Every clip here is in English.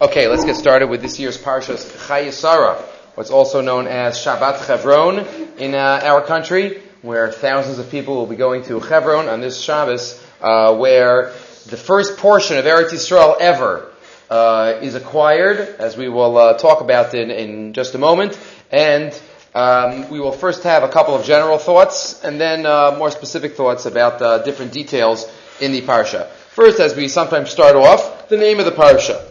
Okay, let's get started with this year's Parshas Chayesara, what's also known as Shabbat Chevron in uh, our country, where thousands of people will be going to Chevron on this Shabbos, uh, where the first portion of Eretz Yisrael ever uh, is acquired, as we will uh, talk about in, in just a moment, and um, we will first have a couple of general thoughts, and then uh, more specific thoughts about uh, different details in the Parsha. First, as we sometimes start off, the name of the Parsha.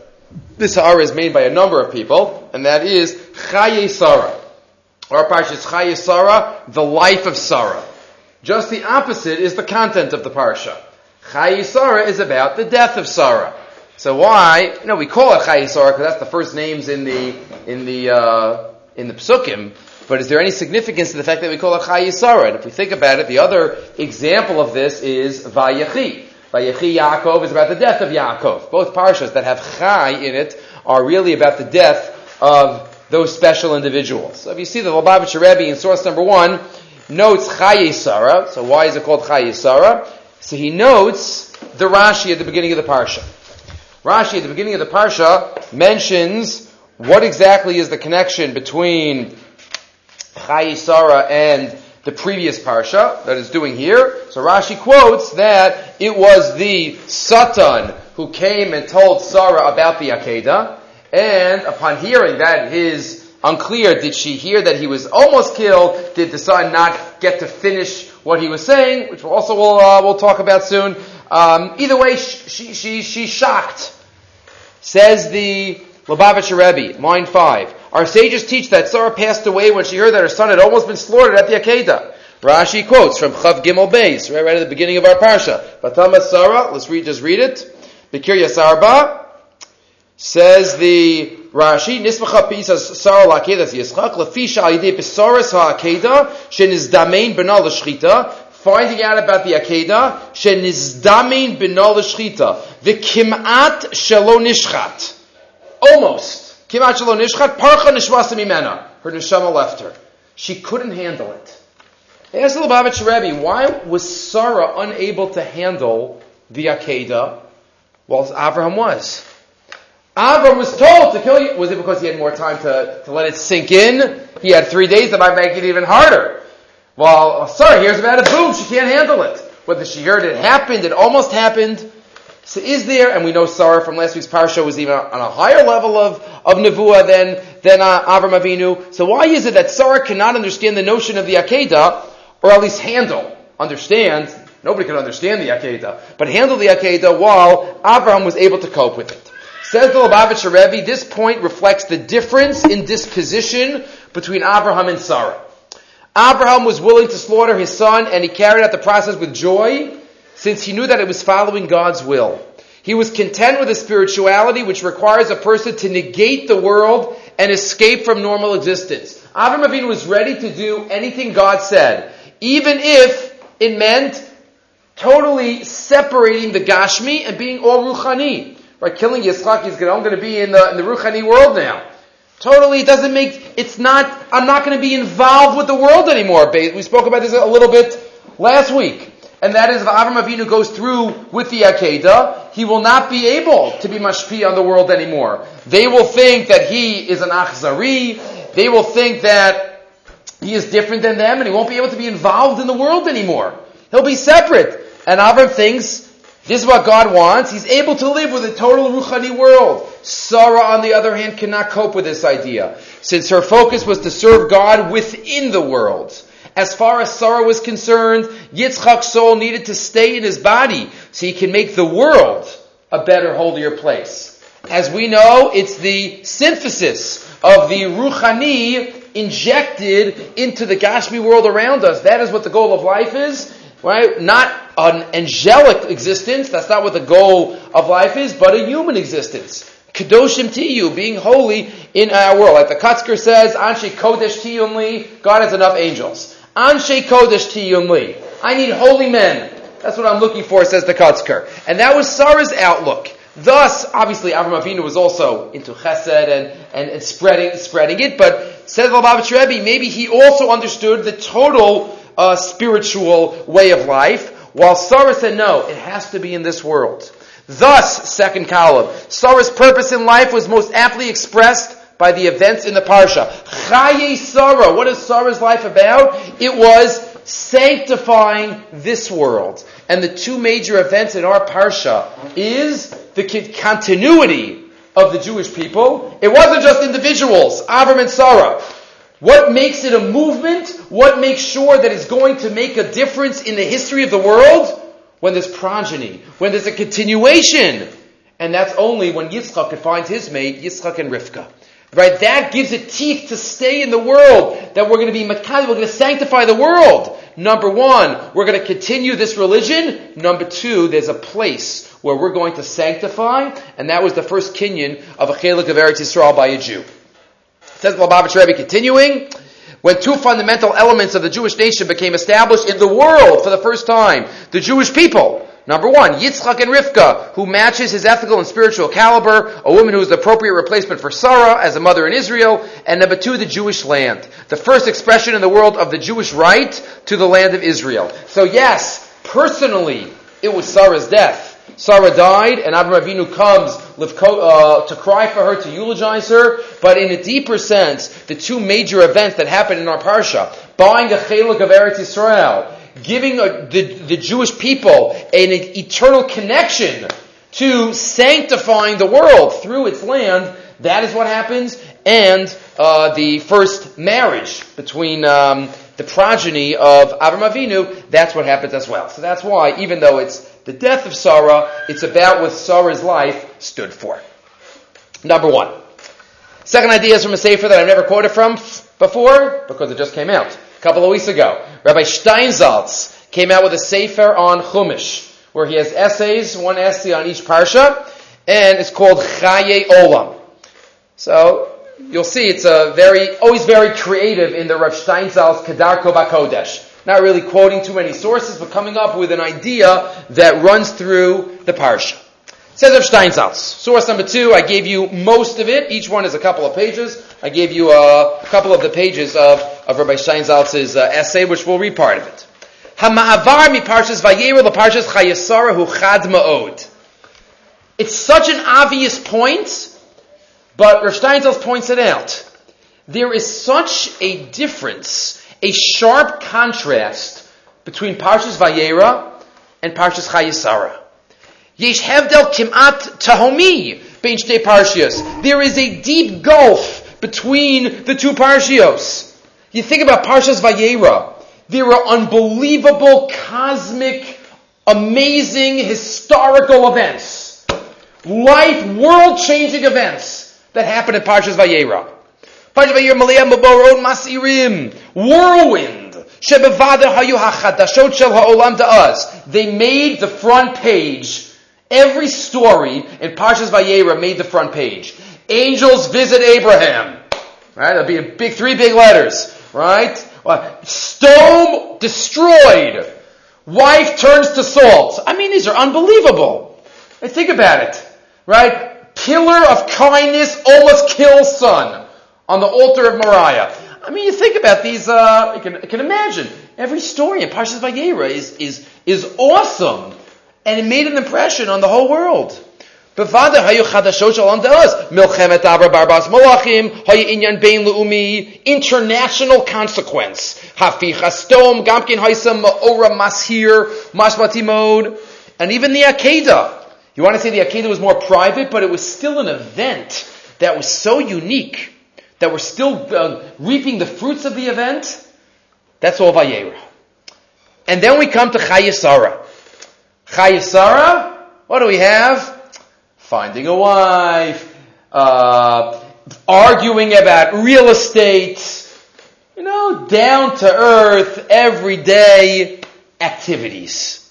This Ha'ara is made by a number of people, and that is Chaye Sarah. Our parsha is Chaye Sarah, the life of Sarah. Just the opposite is the content of the parsha. Chaye Sarah is about the death of Sarah. So why? Know, we call it Chaye Sarah because that's the first names in the in the uh, in the psukim. But is there any significance to the fact that we call it Chaye Sarah? And if we think about it, the other example of this is Vayechi. Vayechi Yaakov is about the death of Yaakov. Both parshas that have Chai in it are really about the death of those special individuals. So if you see the Lubavitcher Rebbe in source number one notes Chaye. So why is it called Chaye? So he notes the Rashi at the beginning of the parsha. Rashi at the beginning of the parsha mentions what exactly is the connection between Chaye and the previous parsha that is doing here. So Rashi quotes that it was the Satan who came and told Sarah about the Akedah, and upon hearing that his unclear, did she hear that he was almost killed? Did the son not get to finish what he was saying? Which also we'll, uh, we'll talk about soon. Um, either way, she, she, she's shocked. Says the Lubavitcher Rebbe, line 5. Our sages teach that Sarah passed away when she heard that her son had almost been slaughtered at the Akedah. Rashi quotes from Chav Gimel Beis, right, right at the beginning of our parsha. Batama Sarah, let's read, just read it. Bekir Yasarba, says the Rashi, Nismacha Pisas Sarah Lakedas Yischak, Lafisha Alidei Besaris HaAkedah, Shenizdamein B'nal L'Shchita, finding out about the Akedah, Shenizdamein B'nal L'Shchita, V'kim'at Shelo Nishchat. Almost. Mimena. Her neshama left her. She couldn't handle it. Ask the Lubavitch Rebbe, why was Sarah unable to handle the Akedah whilst Abraham was? Abraham was told to kill you. Was it because he had more time to, to let it sink in? He had three days that might make it even harder. Well, Sarah hears about it, boom, she can't handle it. Whether she heard it happened, it almost happened. So is there, and we know Sarah from last week's parsha was even on a higher level of, of Nevuah than, than uh, Avram Avinu. So why is it that Sarah cannot understand the notion of the Akedah, or at least handle, understand, nobody can understand the Akedah, but handle the Akedah while Abraham was able to cope with it. Says the Lubavitcher Rebbe, this point reflects the difference in disposition between Abraham and Sarah. Abraham was willing to slaughter his son and he carried out the process with joy since he knew that it was following God's will. He was content with a spirituality which requires a person to negate the world and escape from normal existence. Avram Avinu was ready to do anything God said, even if it meant totally separating the Gashmi and being all Ruchani. Right, killing Yitzchak, he's going, I'm going to be in the, in the Ruchani world now. Totally, it doesn't make, it's not, I'm not going to be involved with the world anymore. We spoke about this a little bit last week. And that is if Avram Avinu goes through with the Akedah, he will not be able to be mashpi on the world anymore. They will think that he is an achzari. They will think that he is different than them and he won't be able to be involved in the world anymore. He'll be separate. And Avram thinks, this is what God wants. He's able to live with a total Ruchani world. Sarah, on the other hand, cannot cope with this idea, since her focus was to serve God within the world. As far as Sarah was concerned, Yitzchak's soul needed to stay in his body so he can make the world a better, holier place. As we know, it's the synthesis of the Ruchani injected into the Gashmi world around us. That is what the goal of life is, right? Not an angelic existence, that's not what the goal of life is, but a human existence. Kadoshim Tiyu, being holy in our world. Like the Kotzker says, Anshe Kodesh Tiyumli, God has enough angels. Anshe Kodesh Tiyumli. I need holy men. That's what I'm looking for, says the Kotzker. And that was Sarah's outlook. Thus, obviously, Avram Avinu was also into chesed and, and, and spreading, spreading it, but says Lubavitch Rebbe, maybe he also understood the total uh, spiritual way of life, while Sarah said, no, it has to be in this world. Thus, second column, Sarah's purpose in life was most aptly expressed by the events in the Parsha. Chaye Sarah, what is Sarah's life about? It was sanctifying this world. And the two major events in our Parsha is the continuity of the Jewish people. It wasn't just individuals, Avram and Sarah. What makes it a movement? What makes sure that it's going to make a difference in the history of the world? When there's progeny, when there's a continuation. And that's only when Yitzchak could find his mate, Yitzchak and Rivka. Right? That gives it teeth to stay in the world. That we're going to be makad, we're going to sanctify the world. Number one, we're going to continue this religion. Number two, there's a place where we're going to sanctify, and that was the first kinyan of a chelik of Eretz Yisrael by a Jew. Says the Lubavitch Rebbe, continuing, when two fundamental elements of the Jewish nation became established in the world for the first time, the Jewish people, number one, Yitzchak and Rivka, who matches his ethical and spiritual caliber, a woman who is the appropriate replacement for Sarah as a mother in Israel, and number two, the Jewish land, the first expression in the world of the Jewish right to the land of Israel. So yes, personally, it was Sarah's death. Sarah died, and Abraham Avinu comes uh, to cry for her, to eulogize her. But in a deeper sense, the two major events that happened in our parsha, buying a chelik of Eretz Yisrael, giving a, the, the Jewish people an eternal connection to sanctifying the world through its land, that is what happens. And uh, the first marriage between um, the progeny of Avram Avinu, that's what happens as well. So that's why, even though it's the death of Sarah, it's about what Sarah's life stood for. Number one. Second idea is from a sefer that I've never quoted from before, because it just came out a couple of weeks ago. Rabbi Steinsaltz came out with a sefer on Chumash, where he has essays, one essay on each parsha, and it's called Chaye Olam. So, you'll see it's a very, always very creative in the Rav Steinsaltz Kedarko Bakodesh not really quoting too many sources, but coming up with an idea that runs through the parsha. Says of Steinsaltz. Source number two, I gave you most of it. Each one is a couple of pages. I gave you a couple of the pages of, of Rabbi Steinsaltz's uh, essay, which we'll read part of it. It's such an obvious point, but Rav Steinsaltz points it out. There is such a difference a sharp contrast between Parshas Vayera and Parshas Chayesara. Yesh hevdel kimat tahomi bein shtei parshios. There is a deep gulf between the two parshios. You think about Parshas Vayera. There are unbelievable, cosmic, amazing, historical events. Life, world-changing events that happen in Parshas Vayera. Masirim. Whirlwind. They made the front page. Every story in Parshas Vayera made the front page. Angels visit Abraham. Right? That'll be a big, three big letters. Right? Sdom destroyed. Wife turns to salt. I mean, these are unbelievable. think about it. Right? Pillar of kindness almost kills son on the altar of Moriah. I mean, you think about these, uh, you, can, you can imagine. Every story in Parshas Vayera is, is, is awesome. And it made an impression on the whole world. Bevada hayu chadashot shalom de'az. Milchemet abar barbas hayu inyan bein le'umi, international consequence. Sdom, gamkin mashir. And even the Akedah. You want to say the Akedah was more private, but it was still an event that was so unique that we're still uh, reaping the fruits of the event, that's all Vayera. And then we come to Chayesara. Chayesara, what do we have? Finding a wife, uh, arguing about real estate, you know, down to earth, everyday activities.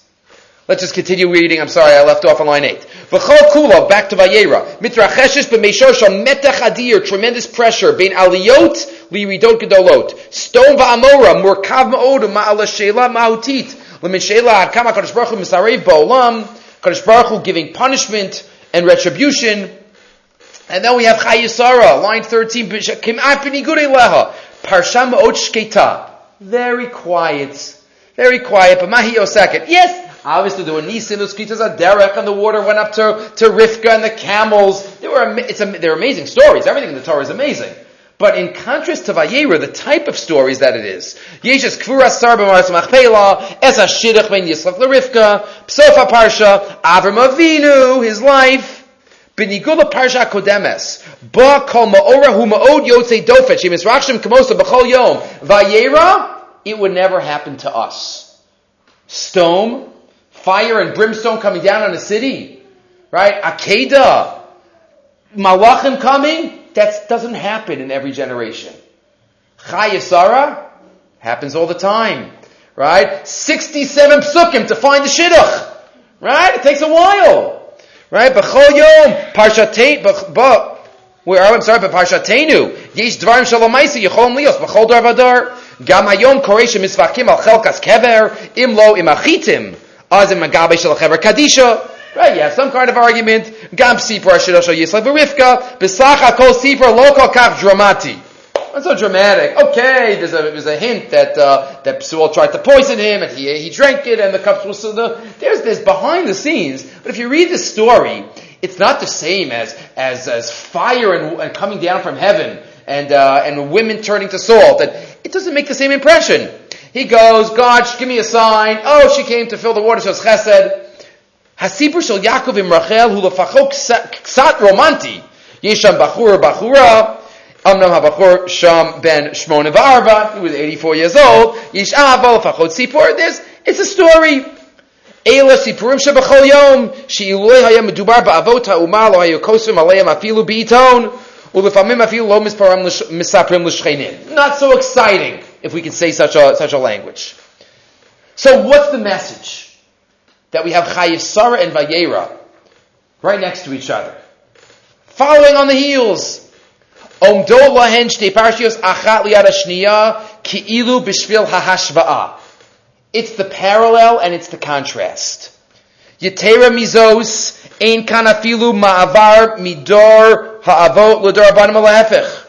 Let's just continue reading. I'm sorry, I left off on line 8. V'chol kula, back to Vayera. Mitracheshes b'meishor shal metach adir, tremendous pressure, bein aliyot liridot gedolot. Sdom va'amora, murkav ma'od, ma'ala sheila ma'utit. Kadosh baruch hu giving punishment and retribution. And then we have Chayisara, line 13, Kim'at b'nigudei leha, parsham shketa. Very quiet. Very quiet, but mahi oseket. Yes, Obviously, there were nisim, uskitas, derech, and the water went up to, to Rivka and the camels. There were, it's they're amazing stories. Everything in the Torah is amazing. But in contrast to Vayera, the type of stories that it is, Yeshes Kvura Sar B'Maras Machpela, Es Ben Yitzchak L'Rivka, Psofa Parsha, Avram Avinu, his life, Benigula Parsha Kodemes, Ba Kol Ma'ora Hu Ma'od Yotzei Dofet, Shemis Rachshim Kamosa B'Chol Yom, Vayera, it would never happen to us. Sdom, fire and brimstone coming down on a city, right? Akeda, Malachim coming, that doesn't happen in every generation. Chayasara happens all the time, right? 67 psukim to find the shidduch, right? It takes a while, right? B'chol yom, parshatein, but, where I'm sorry, but parshatenu, yesh dvarim shalomaisi, yechol lios, b'chol dar vadar, gam hayom koreshim misvachim al chelkas kever, im lo im achitim, az im magabe shel chever kadisha, Right, you have some kind of argument. Gam sipur ashidosha yislach v'rivka, b'sacha kol sipur lo kol kach dramati. Not so dramatic. Okay, there's a, there's a hint that, uh, that Psuel tried to poison him and he, he drank it and the cups were so the, there's this behind the scenes. But if you read the story, it's not the same as, as, as fire and, and coming down from heaven and, uh, and women turning to salt. And it doesn't make the same impression. He goes, God, give me a sign. Oh, she came to fill the water, she was chesed. הסיפור של יעקב עם רחל הוא לפחות קצת רומנטי. יש שם בחור או בחורה, אמנם הבחור שם בן שמונה וארבע, he was 84 years old, יש אבא לפחות סיפור, it's a story. אלה סיפורים שבכל יום, שאילולא היה מדובר באבות האומה לא היו כוספים עליהם אפילו בעיתון, ולפעמים אפילו לא מספרים לשכנים. Not so exciting, if we can say such a, such a language. So what's the message? That we have Chayiv Sarah and Vayera right next to each other. Following on the heels. Omdo lahen shtei parshios achat liad hashniya ki'ilu b'shvil hahashva'a. It's the parallel and it's the contrast. Yetera mizos ein kanafilu ma'avar midor ha'avot l'dor abanim alahefech.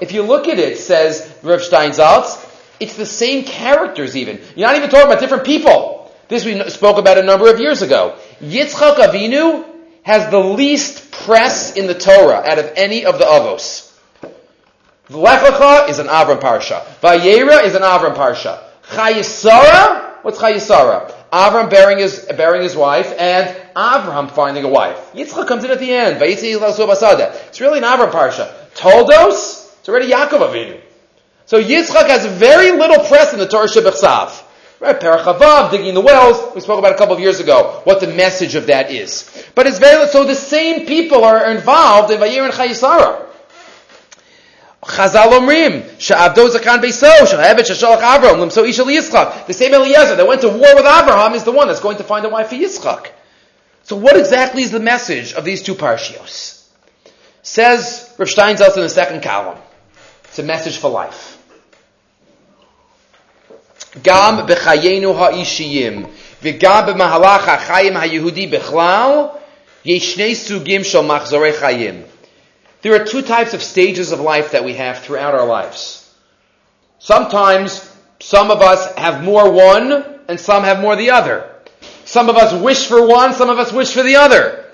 If you look at it, says Rav Steinsaltz, it's the same characters even. You're not even talking about different people. This we spoke about a number of years ago. Yitzchak Avinu has the least press in the Torah out of any of the Avos. V'lechacha is an Avram Parsha. Vayera is an Avram Parsha. Chayisara, what's Chayisara? Avram bearing his, bearing his wife and Avram finding a wife. Yitzchak comes in at the end. It's really an Avram Parsha. Toldos, it's already Yaakov Avinu. So Yitzchak has very little press in the Torah Shebechsav. Right, Perachavav, digging the wells, we spoke about a couple of years ago, what the message of that is. But it's very, so the same people are involved in Vayir and Chayisara. Chazal Omrim, Sha'avdo Zakan Beiso, Sha'hevet Shashalach Avram, Limso Isha Yitzchak. The same Eliezer that went to war with Abraham is the one that's going to find a wife for Yitzchak. So what exactly is the message of these two parshios? Says Rav Steinsaltz in the second column. It's a message for life. גם בחיינו האישיים וגם במהלך החיים היהודי בכלל, יש שני סוגים של מחזורי חיים. There are two types of stages of life that we have throughout our lives. Sometimes some of us have more one and some have more the other. Some of us wish for one, some of us wish for the other.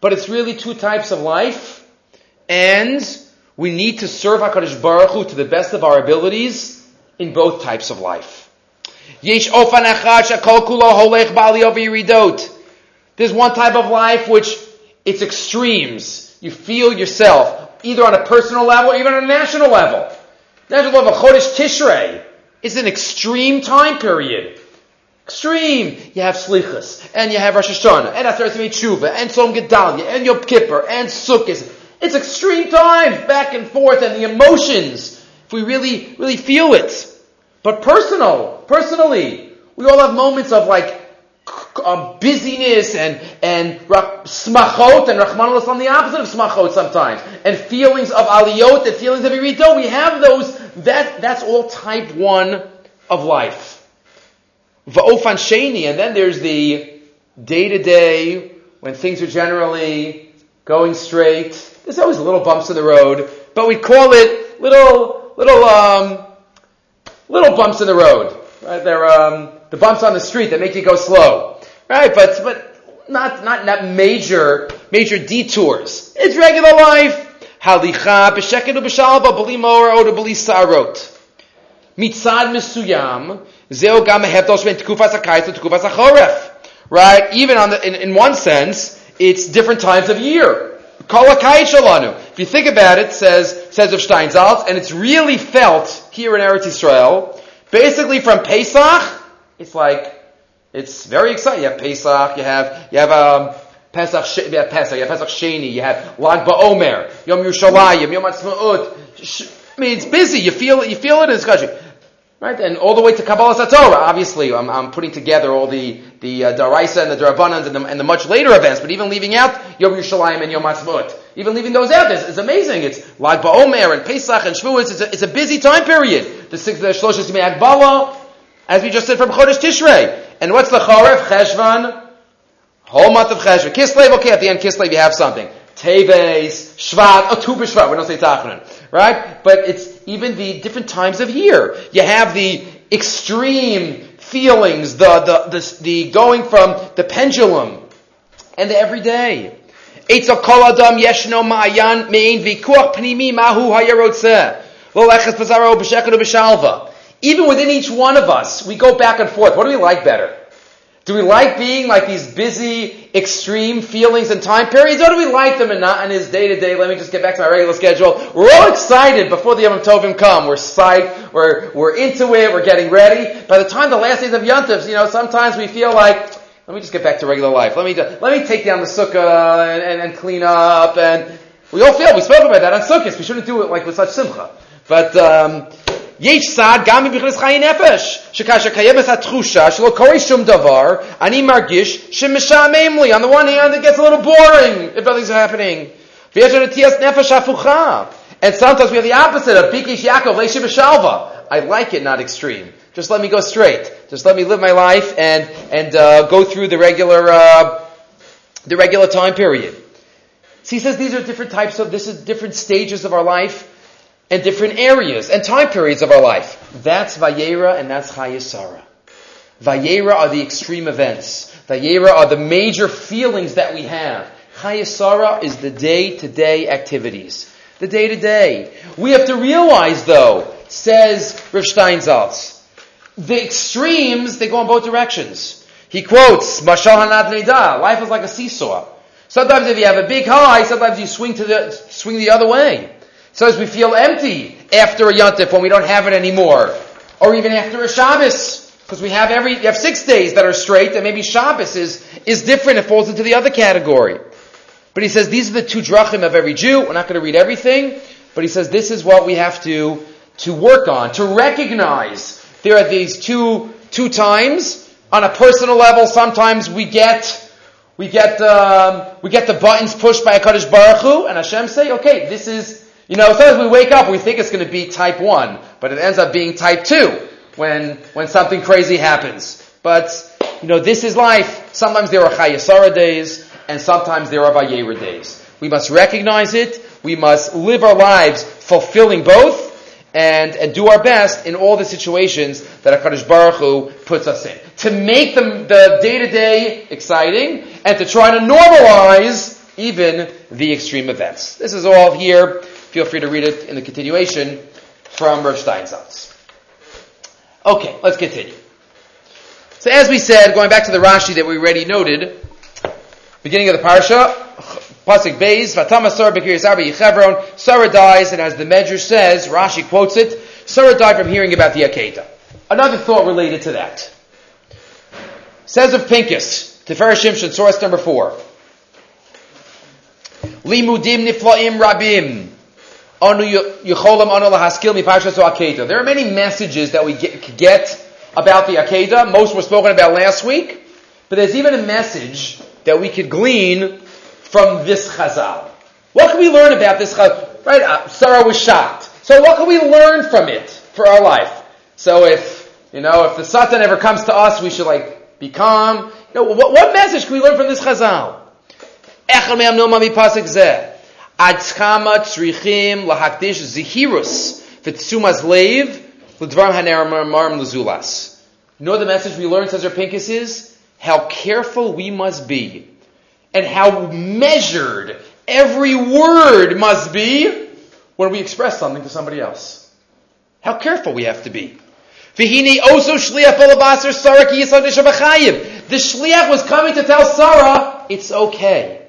But it's really two types of life and we need to serve HaKadosh Baruch Hu to the best of our abilities in both types of life. There's one type of life which it's extremes. You feel yourself, either on a personal level or even on a national level. National level, Chodesh Tishrei is an extreme time period. Extreme. You have Slichas, and you have Rosh Hashanah, and Aseret Tshuva, and Tzom Gedalia, and Yom Kippur, and Sukkot. It's extreme times, back and forth, and the emotions if we really, really feel it. But personal, personally, we all have moments of like um, busyness and and smachot and rachman on the opposite of smachot sometimes, and feelings of aliyot and feelings of irito. We have those. That that's all type one of life. Va'ofan sheni, and then there's the day to day when things are generally going straight. There's always little bumps in the road, but we call it little little um, little bumps in the road. Right? They're um, the bumps on the street that make you go slow. Right? But but not not not major major detours. It's regular life. Halicha b'sheket u'b'shalva b'li mor or b'li sarot. Mitzad mesuyam zeo gam hevdosh ben tkufas hakayis tkufas hachoref. Right? Even on the in, in one sense, it's different times of year. If you think about it, says says of Steinsaltz, and it's really felt here in Eretz Israel. Basically, from Pesach, it's like it's very exciting. You have Pesach, you have you have um, Pesach, you have Pesach, you have Pesach Sheni, you have Lag BaOmer, Yom Yerushalayim, Yom Ha'atzmaut. I mean, it's busy. You feel it. You feel it in this country. Right, and all the way to Kabbalah Satorah. Obviously, I'm, I'm, putting together all the the uh, Daraisa and the Darabanans and the, and the much later events. But even leaving out Yom Yerushalayim and Yom Ha'atzmaut, even leaving those out, it's, it's amazing. It's Lag BaOmer and Pesach and Shavuot, It's a, it's a busy time period. The six, the Shloshis Bala, as we just said from Chodesh Tishrei. And what's the Chorev Cheshvan? Whole month of Cheshvan. Kislev. Okay, at the end Kislev you have something. Teves, Shvat, oh, Tu. We don't say Tachanun, right? But it's even the different times of year. You have the extreme feelings, the, the, the, the going from the pendulum and the everyday. Yeshno mahu. Even within each one of us, we go back and forth. What do we like better? Do we like being like these busy, extreme feelings and time periods, or do we like them and not in his day to day? Let me just get back to my regular schedule. We're all excited before the Yom Tovim come. We're psyched. We're we're into it. We're getting ready. By the time the last days of Yontifs, you know, sometimes we feel like, let me just get back to regular life. Let me just, let me take down the sukkah and, and, and clean up. And we all feel we spoke about that on sukkahs. We shouldn't do it like with such simcha. But um, יש צד גם מבחינת חיי נפש, שכאשר קיימת התחושה שלא קורה שום דבר, אני מרגיש שמשעמם לי. On the one hand, it gets a little boring if nothing's happening. ויש לנו נטיית נפש הפוכה. And sometimes we have the opposite of Bikish Yaakov, Leishi B'Shalva. I like it, not extreme. Just let me go straight. Just let me live my life and, and uh, go through the regular, uh, the regular time period. So he says these are different types of, this is different stages of our life and different areas and time periods of our life. That's Vayera and that's Chayesara. Vayera are the extreme events. Vayera are the major feelings that we have. Chayesara is the day-to-day activities. The day-to-day. We have to realize though, says Rav Steinsaltz, the extremes, they go in both directions. He quotes, Mashal Hanad Nida, life is like a seesaw. Sometimes if you have a big high, sometimes you swing to the, swing the other way. Sometimes we feel empty after a yontif when we don't have it anymore. Or even after a Shabbos. Because we have every, you have six days that are straight, and maybe Shabbos is, is different. It falls into the other category. But he says these are the two drachim of every Jew. We're not going to read everything, but he says this is what we have to, to work on, to recognize there are these two, two times on a personal level. Sometimes we get, we get, um, we get the buttons pushed by HaKadosh Baruch Hu, and Hashem say, okay, this is, you know, sometimes we wake up, we think it's going to be type 1, but it ends up being type 2 when, when something crazy happens. But, you know, this is life. Sometimes there are Chayasara days, and sometimes there are Vayera days. We must recognize it. We must live our lives fulfilling both, and, and do our best in all the situations that HaKadosh Baruch Hu puts us in. To make the, the day-to-day exciting, and to try to normalize even the extreme events. This is all here Feel free to read it in the continuation from Rav Steinsaltz. Okay, let's continue. So as we said, going back to the Rashi that we already noted, beginning of the parsha, Pasuk Beis, Vatama Sarah Bekir Sarah Yechevron, Sarah dies, and as the Medrash says, Rashi quotes it, Sarah died from hearing about the Akedah. Another thought related to that. Says of Pincus, Tiferes Shimshon, source number four. Limudim niflaim rabim. There are many messages that we get, get about the Akedah. Most were spoken about last week. But there's even a message that we could glean from this Chazal. What can we learn about this Chazal? Right, uh, Sarah was shocked. So what can we learn from it for our life? So if, you know, if the Satan ever comes to us, we should like be calm. You know, what, what message can we learn from this Chazal? Ad chama tzrichim lahakdish zihirus v'tzumas leiv l'dvar haneramar lezulas. You know the message we learned, says our Pincus, is how careful we must be and how measured every word must be when we express something to somebody else. How careful we have to be. The shliach was coming to tell Sarah, it's okay.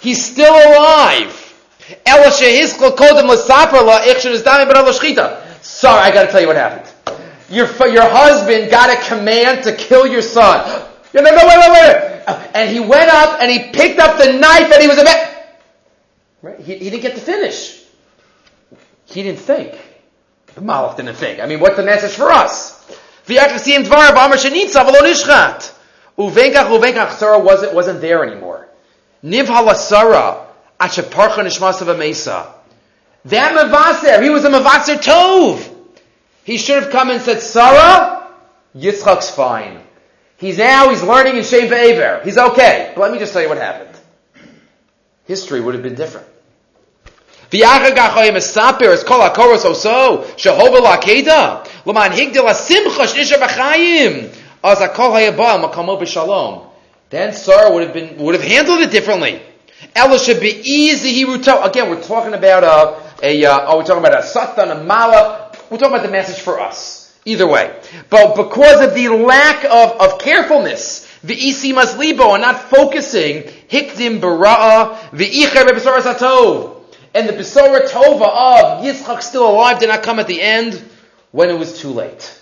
He's still alive. Sorry, I gotta tell you what happened. Your, your husband got a command to kill your son. No, no, wait, wait, wait. And he went up and he picked up the knife and he was about, right? He, he didn't get to finish. He didn't think. The Malach didn't think. I mean, what's the message for us? Uvenkach, uvenkach, Sarah wasn't, wasn't there anymore. Nivhala Sarah, Achaparcha Nishmasav Mesa. That Mavaser, he was a Mavaser Tov. He should have come and said, Sarah, Yitzchak's fine. He's now, he's learning in Shem Ve'ever. He's okay. But let me just tell you what happened. History would have been different. Then Sarah would have been, would have handled it differently. Ella should be easy Hiruto. Again, we're talking about a, a uh, oh, we're talking about a satan, a mala. We're talking about the message for us. Either way. But because of the lack of, of carefulness, the isi maslibo, and not focusing, hikdim bara'a, v'icher bebesoras atov. And the besora tova of Yitzchak still alive did not come at the end when it was too late.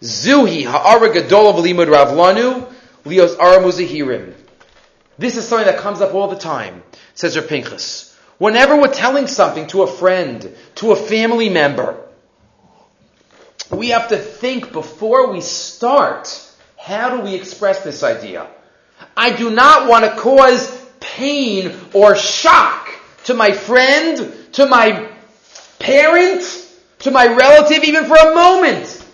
Zuhi ha'ara gadol of limud ravlanu, lios aramuzahirim. This is something that comes up all the time, says Rav Pincus. Whenever we're telling something to a friend, to a family member, we have to think before we start, how do we express this idea? I do not want to cause pain or shock to my friend, to my parent, to my relative, even for a moment.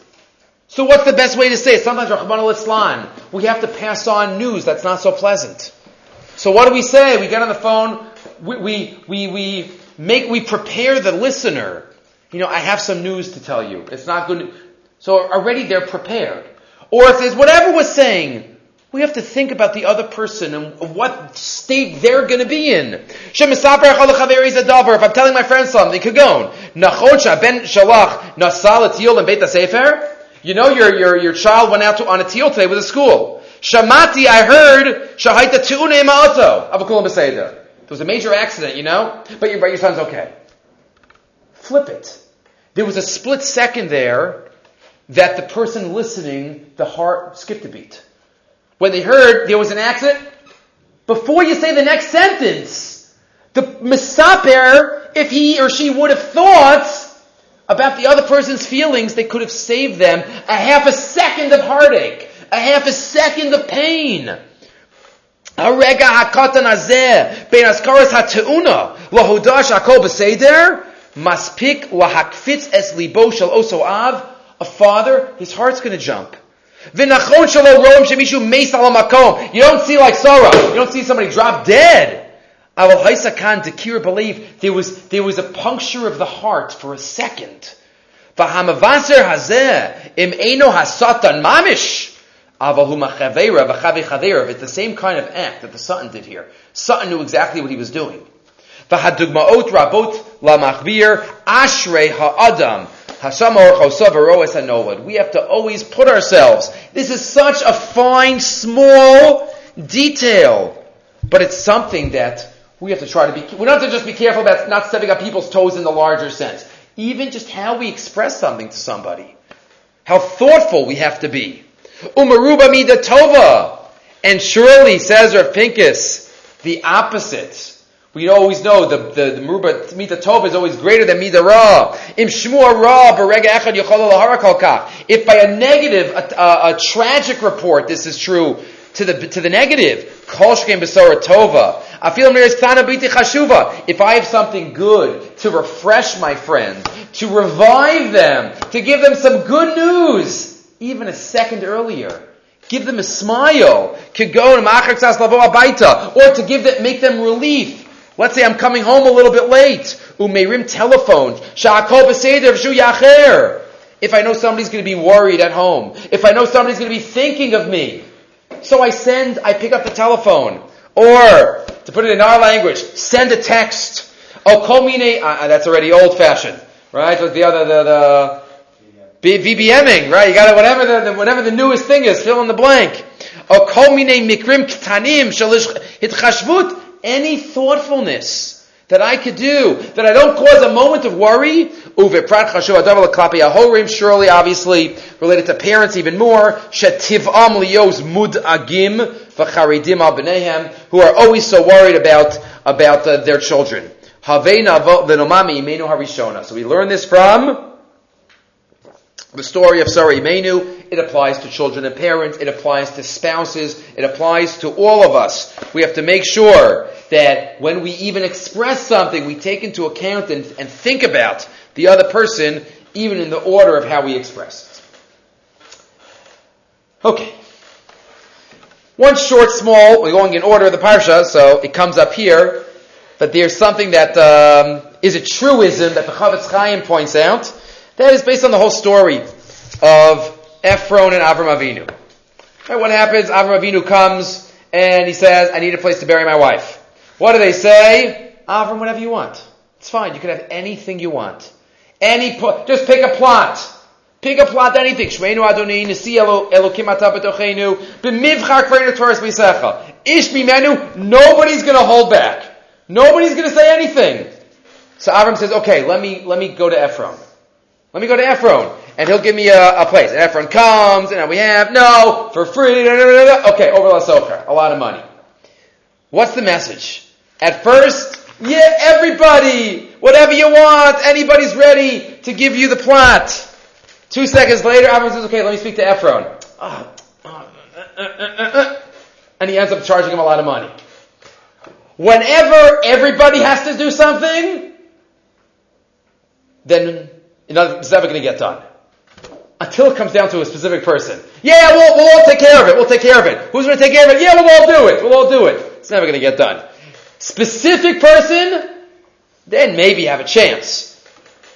So what's the best way to say it? Sometimes, Rachmana litzlan, we have to pass on news that's not so pleasant. So what do we say? We get on the phone, we, we, we, we make, we prepare the listener you know, I have some news to tell you. It's not good. So already they're prepared. Or if there's whatever we're saying, we have to think about the other person and what state they're going to be in. If I'm telling my friend something, kagon, nachocha ben shalach nasal and beit sefer. You know, your, your, your child went out to, on a teal today with a school. Shamati, I heard, shahaita tu'une ma'ato. Avakulam b'seder. There was a major accident, you know? But your, but your son's okay. Flip it. There was a split second there that the person listening, the heart skipped a beat. When they heard there was an accident, before you say the next sentence, the misaper, if he or she would have thought about the other person's feelings, they could have saved them a half a second of heartache, a half a second of pain. הרגע הקטן הזה, בין אזכרת התאונה להודעה שהכל בסדר, Maspik lahakfitz es libo shel oso av. A father, his heart's going to jump. V'nachon shelo roim shemishu meis al makom. You don't see like Sarah. You don't see somebody drop dead. Aval haisakan dekir believe there was there was a puncture of the heart for a second. V'hamavaser hazeh im eno hasatan mamish. It's the same kind of act that the Satan did here. Satan knew exactly what he was doing. Ha'adam hasamor chosav aroes hanolad. We have to always put ourselves. This is such a fine, small detail, but it's something that we have to try to be. We have to just be careful about not stepping on people's toes in the larger sense. Even just how we express something to somebody, how thoughtful we have to be. Umaruba midatova, and surely says Rav Pincus, the opposite we always know the the, the Mita Tov is always greater than Mita Ra. Im Shmua Ra Berega Echad If by a negative, a, a, a, tragic report, this is true to the to the negative, Kol Shkem Tova. If I have something good to refresh my friends, to revive them, to give them some good news, even a second earlier, give them a smile, could go or to give them, make them relief. Let's say I'm coming home a little bit late. Umeirim telephone. If I know somebody's going to be worried at home, if I know somebody's going to be thinking of me. So I send, I pick up the telephone, or, to put it in our language, send a text. Oh, komine, uh, that's already old fashioned, right? With the other, the, the, VBMing, right? You got to, whatever the, whatever the newest thing is, fill in the blank. Oh, komine mikrim ktanim, shalish hitchashvut, any thoughtfulness that I could do, that I don't cause a moment of worry. Surely, obviously, related to parents even more. Shetivam liyos mudagim v'charidim al who are always so worried about, about uh, their children. So we learn this from the story of Sarah Imeinu, it applies to children and parents, it applies to spouses, it applies to all of us. We have to make sure that when we even express something, we take into account and, and think about the other person, even in the order of how we express it. Okay. One short, small, we're going in order of the parsha, so it comes up here, but there's something that um, is a truism that the Chofetz Chaim points out that is based on the whole story of Ephron and Avram Avinu. Right, what happens? Avram Avinu comes and he says, I need a place to bury my wife. What do they say? Avram, whatever you want. It's fine. You can have anything you want. Any, just pick a plot. Pick a plot, anything. Shmeinu Adonai, Nisi Elokim Ata B'tochenu, B'mivchar Kveinu Tvaris B'yisecha. Ish Mimenu, nobody's gonna hold back. Nobody's gonna say anything. So Avram says, okay, let me, let me go to Ephron. Let me go to Ephron, and he'll give me a, a place. And Ephron comes, and we have, no, for free, da, da, da, okay, over La Socher, a lot of money. What's the message? At first, yeah, everybody, whatever you want, anybody's ready to give you the plot. Two seconds later, Ephron says, okay, let me speak to Ephron. Oh, and he ends up charging him a lot of money. Whenever everybody has to do something, then it's never going to get done. Until it comes down to a specific person. Yeah, we'll, we'll all take care of it. We'll take care of it. Who's going to take care of it? Yeah, we'll all do it. We'll all do it. It's never going to get done. Specific person, then maybe have a chance.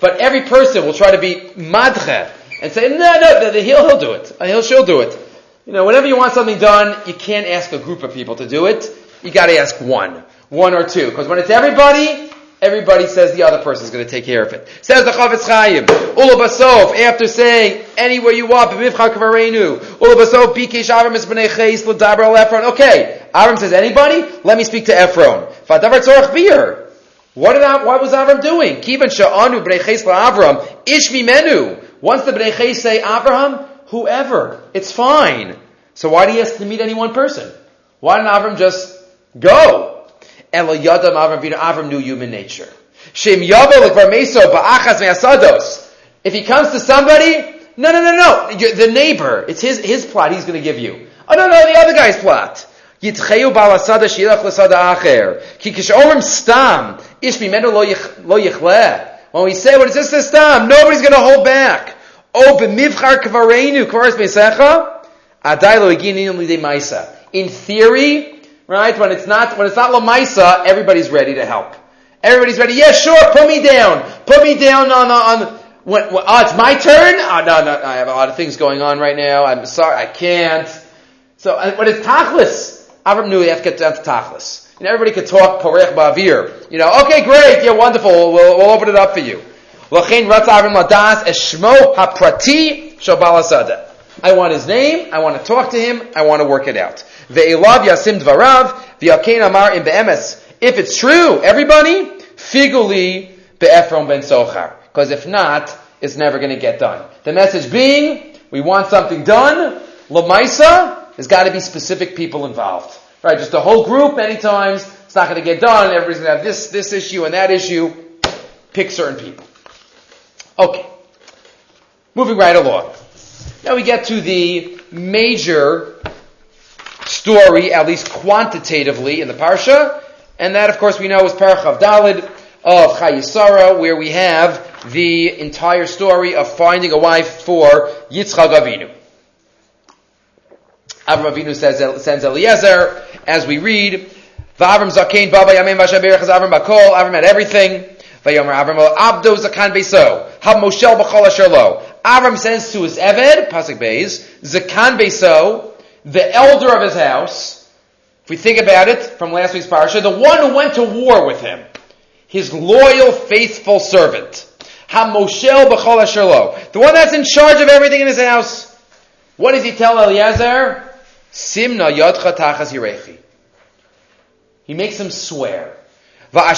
But every person will try to be madche and say, no, no, he'll, he'll do it. Uh, he'll, she'll do it. You know, whenever you want something done, you can't ask a group of people to do it. You gotta ask one. One or two. Because when it's everybody, everybody says the other person is going to take care of it. Says the Chofetz Chaim, Ula after saying, anywhere you want, B'mivcha Ula Basov, Bikesh Avram is B'nei Chais, L'daber Ephron. Okay, Avram says, anybody? Let me speak to Ephron. Fadavar Tzorach Bir. What did what was Avram doing? Kivan Sha'anu B'nei Chais Avram, Ish Menu. Once the B'nei Chais say Avraham, whoever, it's fine. So why do he have to meet any one person? Why didn't Avram just go? Elo Yadam Avram Vino Avram knew human nature. Shem Yavo Meso Ba'achas Me'asados. If he comes to somebody, no, no, no, no, the neighbor, it's his, his plot he's going to give you. Oh no, no, the other guy's plot. Yitcheu balasada shilach lasada acher. Ki kishomrim stam, ish mimenu lo yichleh. When we say, what is this, this stam? Nobody's going to hold back. Oh, b'mivchar kvarenu, kvaras mesecha, adai lo yiginin lidei maisa. In theory, right? When it's not, when it's not Lamaisa, everybody's ready to help. Everybody's ready. Yeah, sure, put me down. Put me down on, on, when, when, oh, it's my turn? Oh, no, no, I have a lot of things going on right now. I'm sorry, I can't. So, uh, when it's Tachlis, Avram knew he had to get down to Tachlis. Know, everybody could talk Porech Ba'avir. You know, okay, great, yeah, wonderful, we'll, we'll open it up for you. L'chein ratz Avram ladas eshmo haprati shobalasada. I want his name, I want to talk to him, I want to work it out. Ve'elav yasim dvarav, v'yakein amar in be'emes. If it's true, everybody, figuli be'efron ben sochar. Because if not, it's never going to get done. The message being, we want something done, lamaisa, there's got to be specific people involved. Right, just a whole group many times, it's not going to get done, everybody's going to have this, this issue and that issue. Pick certain people. Okay. Moving right along. Now we get to the major story, at least quantitatively, in the Parsha, and that, of course, we know is Parach of Dalid of Chayisara, where we have the entire story of finding a wife for Yitzchak Avinu. Avram Avinu says, sends Eliezer, as we read, V'Avram Zakein Baba Yamin Vashaberach Avram Bakol, Avram had everything, Vayomer Avram Abdo Zakan Beso, Hab Moshel B'chol Asher Lo, Avram says to his Eved, Pasuk Beis, Zakan Beso, the elder of his house, if we think about it from last week's parasha, the one who went to war with him, his loyal, faithful servant, HaMoshel B'chol Asherlo, the one that's in charge of everything in his house. What does he tell Eliezer? Simna Yadcha Tachas Yirechi. He makes him swear. I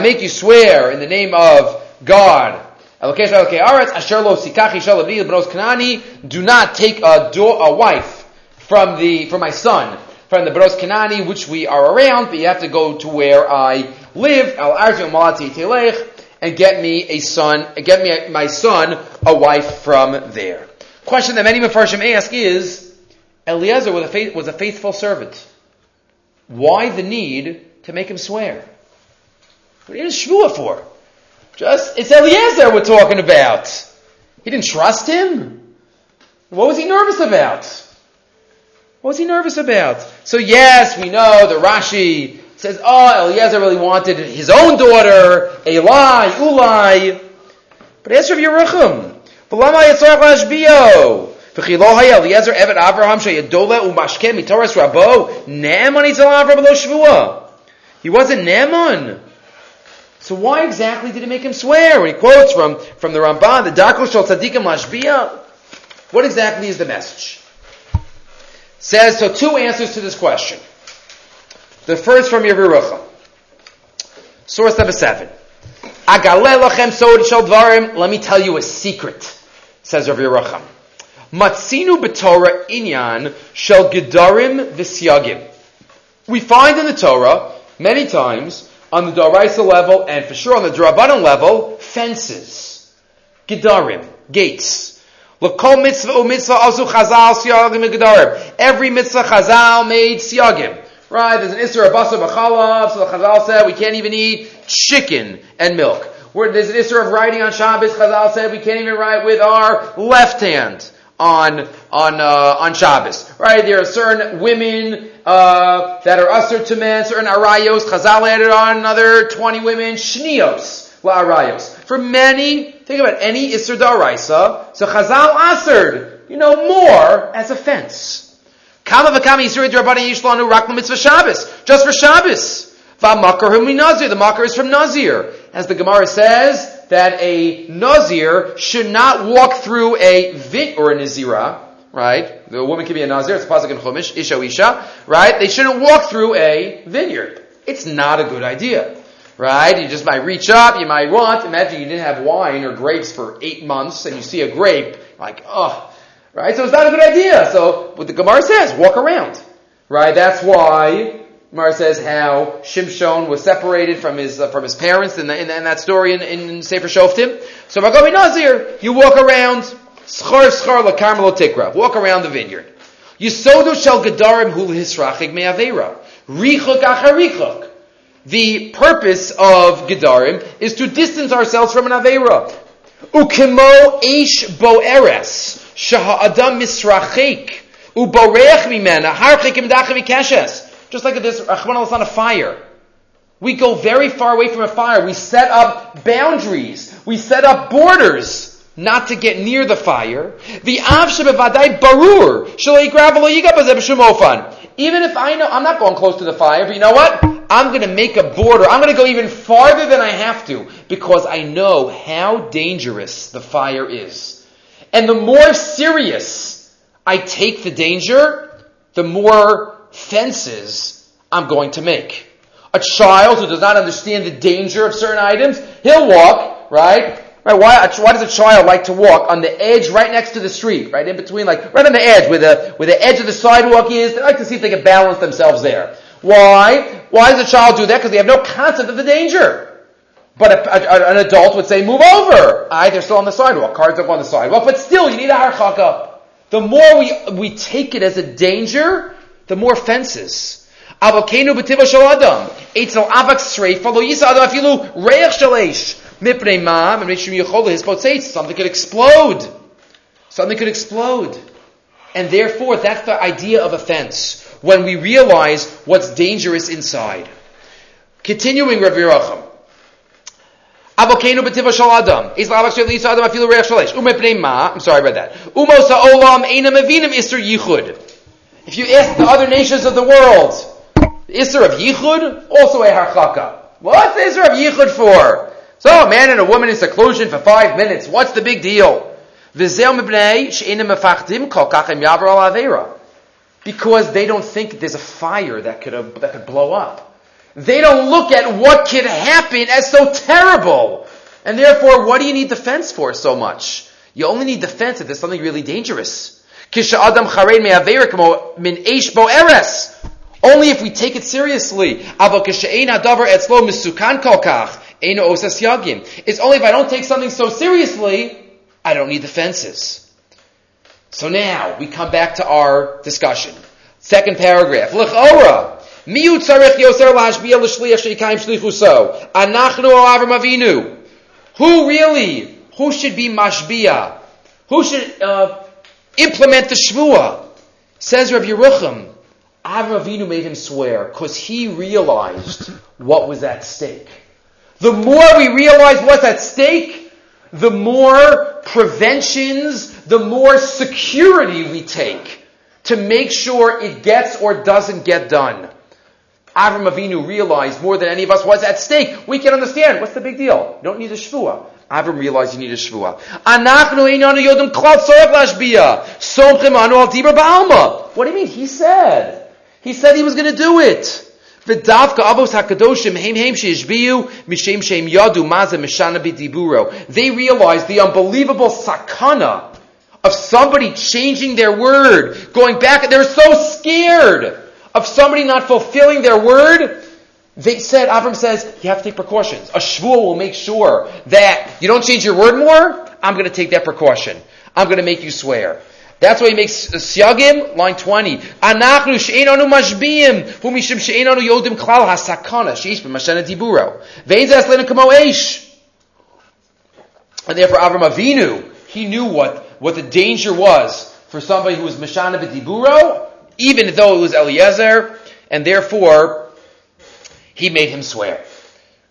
make you swear in the name of God. Do not take a, do- a wife from the from my son from the b'nos Kanani, which we are around, but you have to go to where I live. Al malati telech and get me a son, get me my son a wife from there. Question that many Mepharshim ask is, Eliezer was a, faith, was a faithful servant. Why the need to make him swear? What is Shvua for? Just it's Eliezer we're talking about. He didn't trust him. What was he nervous about? What was he nervous about? So yes, we know the Rashi says, "Oh, Eliezer really wanted his own daughter, Eli, Uli." But Ezra Yeruchim, "V'lama Eliezer evet Avraham sheyadola rabo. He wasn't Naaman. So why exactly did he make him swear? He quotes from, from the Ramban, the Darko Shal Tzadikim Lashbia, what exactly is the message? Says, so two answers to this question. The first from Yerucham. Source number seven. Let me tell you a secret, says Rav Yerucham. Matzinu b'Torah inyan shel gedarim v'syagim. We find in the Torah many times on the Daraisa level and for sure on the Drabanan level fences, gedarim, gates. Every mitzvah chazal made syagim. Right? There's an Isra Basar B'chalav, so the Chazal said we can't even eat chicken and milk. Where there's an Isra of writing on Shabbos, Chazal said we can't even write with our left hand on on uh, on Shabbos. Right? There are certain women uh, that are usher to men, certain arayos. Chazal added on another twenty women, shnios la arayos. For many, think about any Isra Daraisa, so Chazal answered, you know, more as a fence. Kama v'kama yisur drabani yishlanu rak mitzvah Shabbos, just for Shabbos. V'makar hum nazir, the makar is from Nazir. As the Gemara says, that a Nazir should not walk through a vit or a Nazira, right? The woman can be a Nazir, it's a pasuk in Chumash, Isha Isha, right? They shouldn't walk through a vineyard. It's not a good idea. Right? You just might reach up, you might want, imagine you didn't have wine or grapes for eight months and you see a grape, like, oh, Right? So it's not a good idea. So what the Gemara says, walk around. Right? That's why Gemara says how Shimshon was separated from his uh, from his parents in, the, in, in, that story in, in Sefer Shoftim. So Magabi Nazir, you walk around, schar schar la tikra, walk around the vineyard. Yisodu shel gedarim hu hisrachig me'avera. Richuk acharichuk. The purpose of gedarim is to distance ourselves from an avera. Ukimo eish boeres. Shaha'adam misrachik. Uboreach mimena. Harchik imdachavi keshes. Just like this, uh, Rahman on a fire. We go very far away from a fire. We set up boundaries. We set up borders not to get near the fire. The barur. Even if I know I'm not going close to the fire, but you know what? I'm going to make a border. I'm going to go even farther than I have to because I know how dangerous the fire is. And the more serious I take the danger, the more fences I'm going to make. A child who does not understand the danger of certain items, he'll walk, right? Right, why, why does a child like to walk on the edge right next to the street, right in between, like right on the edge where the where the edge of the sidewalk is? They like to see if they can balance themselves there. Why? Why does a child do that? Because they have no concept of the danger. But a, a, an adult would say, "Move over." I, they're still on the sidewalk. Cars up on the sidewalk, but still, you need a harchaka. The more we we take it as a danger, the more fences. Avokenu b'tiva shel adam. Eitzel avak sreifa lo yisa adam afilu reich shalish. Mipnei mam and Mishum Yechola his potzates. Something could explode. Something could explode. And therefore, that's the idea of offense. When we realize what's dangerous inside. Continuing Rav Yerucham. Avokenu b'tiva shal adam. Is lavak shel lisa adam afilu reich shalish. Umepnei ma. I'm sorry about that. Umos ha'olam eina mevinim iser yichud. If you ask the other nations of the world, the iser of yichud, also a harchaka. What's the iser of yichud for? So, a man and a woman in seclusion for five minutes. What's the big deal? Because they don't think there's a fire that could, uh, that could blow up. They don't look at what could happen as so terrible. And therefore, what do you need defense for so much? You only need defense if there's something really dangerous. Only if we take it seriously. It's only if I don't take something so seriously, I don't need the fences. So now, we come back to our discussion. Second paragraph. Miu tzarech yoser lashbiya l'shliach sheikayim shlichuso. Anachnu Avram Avinu. Who really? Who should be mashbiya? Who should uh, implement the shvua? Says Rav Yerucham. Avram Avinu made him swear because he realized what was at stake. The more we realize what's at stake, the more preventions, the more security we take to make sure it gets or doesn't get done. Avram Avinu realized more than any of us was at stake. We can understand. What's the big deal? Don't need a shvua. Avram realized you need a shvua. What do you mean? He said. He said he was going to do it. V'davka avos hakadoshim heim heim sheishbiyu mishem shem yadu maza mishana b'diburo. They realized the unbelievable sakana of somebody changing their word, going back. They're so scared of somebody not fulfilling their word, they said, Avram says, you have to take precautions. A shvuah will make sure that you don't change your word more. I'm going to take that precaution. I'm going to make you swear. That's why he makes Siagim, line 20. Anachnu she'enanu mashbiyim, hu mishim she'enanu yodim klal hasakana, she'ish b'mashana diburo. Ve'in zes kamo eish. And therefore Avram Avinu, he knew what, what the danger was for somebody who was mashana b'diburo, even though it was Eliezer, and therefore he made him swear.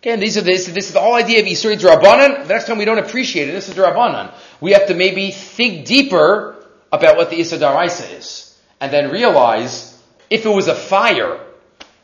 Again, these are this, this is the whole idea of Yisuri Drabanan. The next time we don't appreciate it, this is Drabanan. We have to maybe think deeper about what the Issa Daraisa is. And then realize, if it was a fire,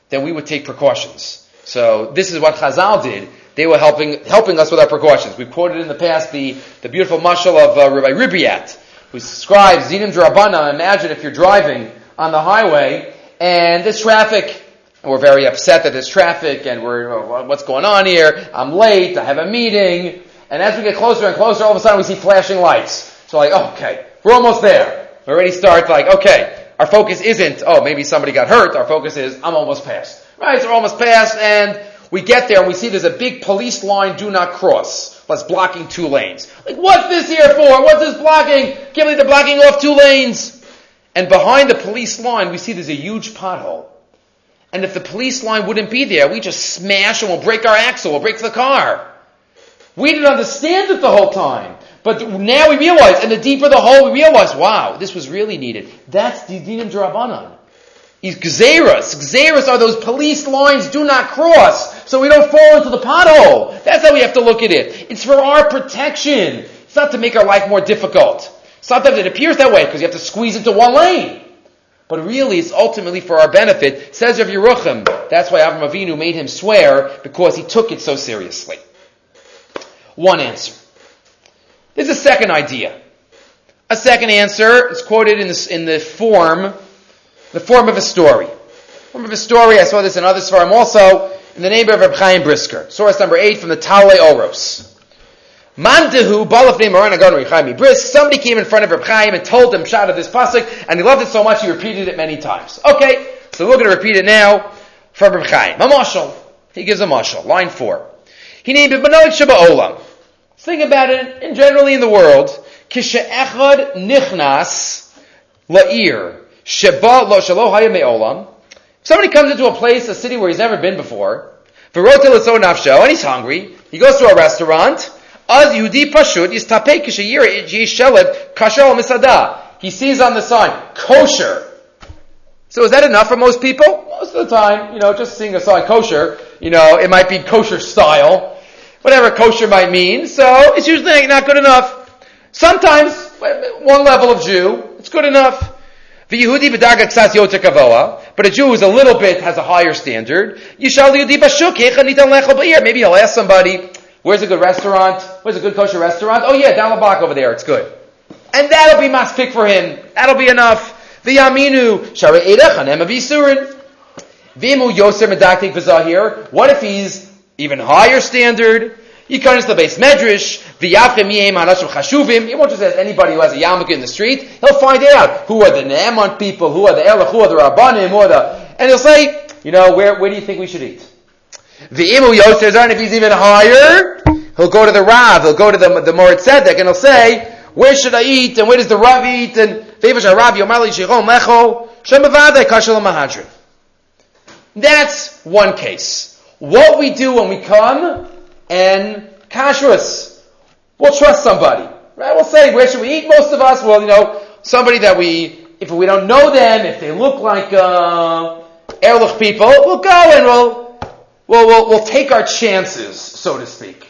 then we would take precautions. So this is what Chazal did. They were helping, helping us with our precautions. We've quoted in the past the, the beautiful mashal of uh, Rabbi Ribiat, who describes Zinim Drabana. Imagine if you're driving on the highway, and this traffic, and we're very upset that there's traffic, and we're, what's going on here? I'm late, I have a meeting, and as we get closer and closer, all of a sudden we see flashing lights. So like, okay, we're almost there. We already start like, okay, our focus isn't, oh, maybe somebody got hurt, our focus is, I'm almost past. Right, so we're almost past, and we get there and we see there's a big police line, do not cross. That's blocking two lanes. Like, what's this here for? What's this blocking? Can't believe they're blocking off two lanes. And behind the police line, we see there's a huge pothole. And if the police line wouldn't be there, we just smash and we'll break our axle, we'll break the car. We didn't understand it the whole time. But now we realize, and the deeper the hole, we realize, wow, this was really needed. That's the dinim drabanan. Gzeras. Gzeras are those police lines do not cross, so we don't fall into the pothole. That's how we have to look at it. It's for our protection. It's not to make our life more difficult. Sometimes it appears that way because you have to squeeze into one lane. But really, it's ultimately for our benefit. Says Rav Yerucham. That's why Avram Avinu made him swear because he took it so seriously. One answer. There's a second idea. A second answer is quoted in, this, in the form, the form of a story. Form of a story. I saw this in other svarim also in the name of Reb Chaim Brisker. Source number eight from the Talei Oros. Mandahu Bris. Somebody came in front of Reb Chaim and told him shot of this pasuk, and he loved it so much he repeated it many times. Okay, so we're going to repeat it now from Reb Chaim. A mashal. He gives a mashal. Line four. He named it Banoik Shaba Olam. Think about it, in generally in the world, Kisha Echad Nichnas La'ir Sheba Lo Shalo Me'olam. If somebody comes into a place, a city where he's never been before, V'rotel Nafsho, and he's hungry, he goes to a restaurant, Az Yehudi Pashut Yistapek Kishayir Yisheled Kashal Misada. He sees on the sign, kosher. So is that enough for most people? Most of the time, you know, just seeing a sign kosher, you know, it might be kosher style. whatever kosher might mean. So it's usually not good enough. Sometimes one level of Jew, it's good enough. The Yehudi b'darga ksas yoter kavoa, but a Jew who's a little bit has a higher standard. Yishal Yehudi b'shuk Maybe he'll ask somebody, "Where's a good restaurant? Where's a good kosher restaurant? Oh yeah, down the block over there. It's good." And that'll be maspik for him. That'll be enough. The V'yaminu shara edach hanem avisurin. V'imu yoser medaktik v'zahir. What if he's even higher standard? He comes to the beis medrash. V'yavchem yiem anashim chashuvim. He won't just ask anybody who has a yarmulke in the street. He'll find out who are the Naaman people, who are the Elach, who are the Rabbanim, who are the, and he'll say, you know, where, where do you think we should eat? V'imu zar, if he's even higher, he'll go to the Rav, he'll go to the, the Moreh Tzedek, and he'll say, where should I eat, and where does the Rav eat, and Vevash Rav Yomali Shechom Lecho, Shem Bavadai Kashal Mahadrim. That's one case. What we do when we come and kashrus. We'll trust somebody. Right? We'll say, where should we eat? Most of us, well, you know, somebody that we, if we don't know them, if they look like, uh, Erlich people, we'll go and we'll, we'll, we'll, we'll take our chances, so to speak.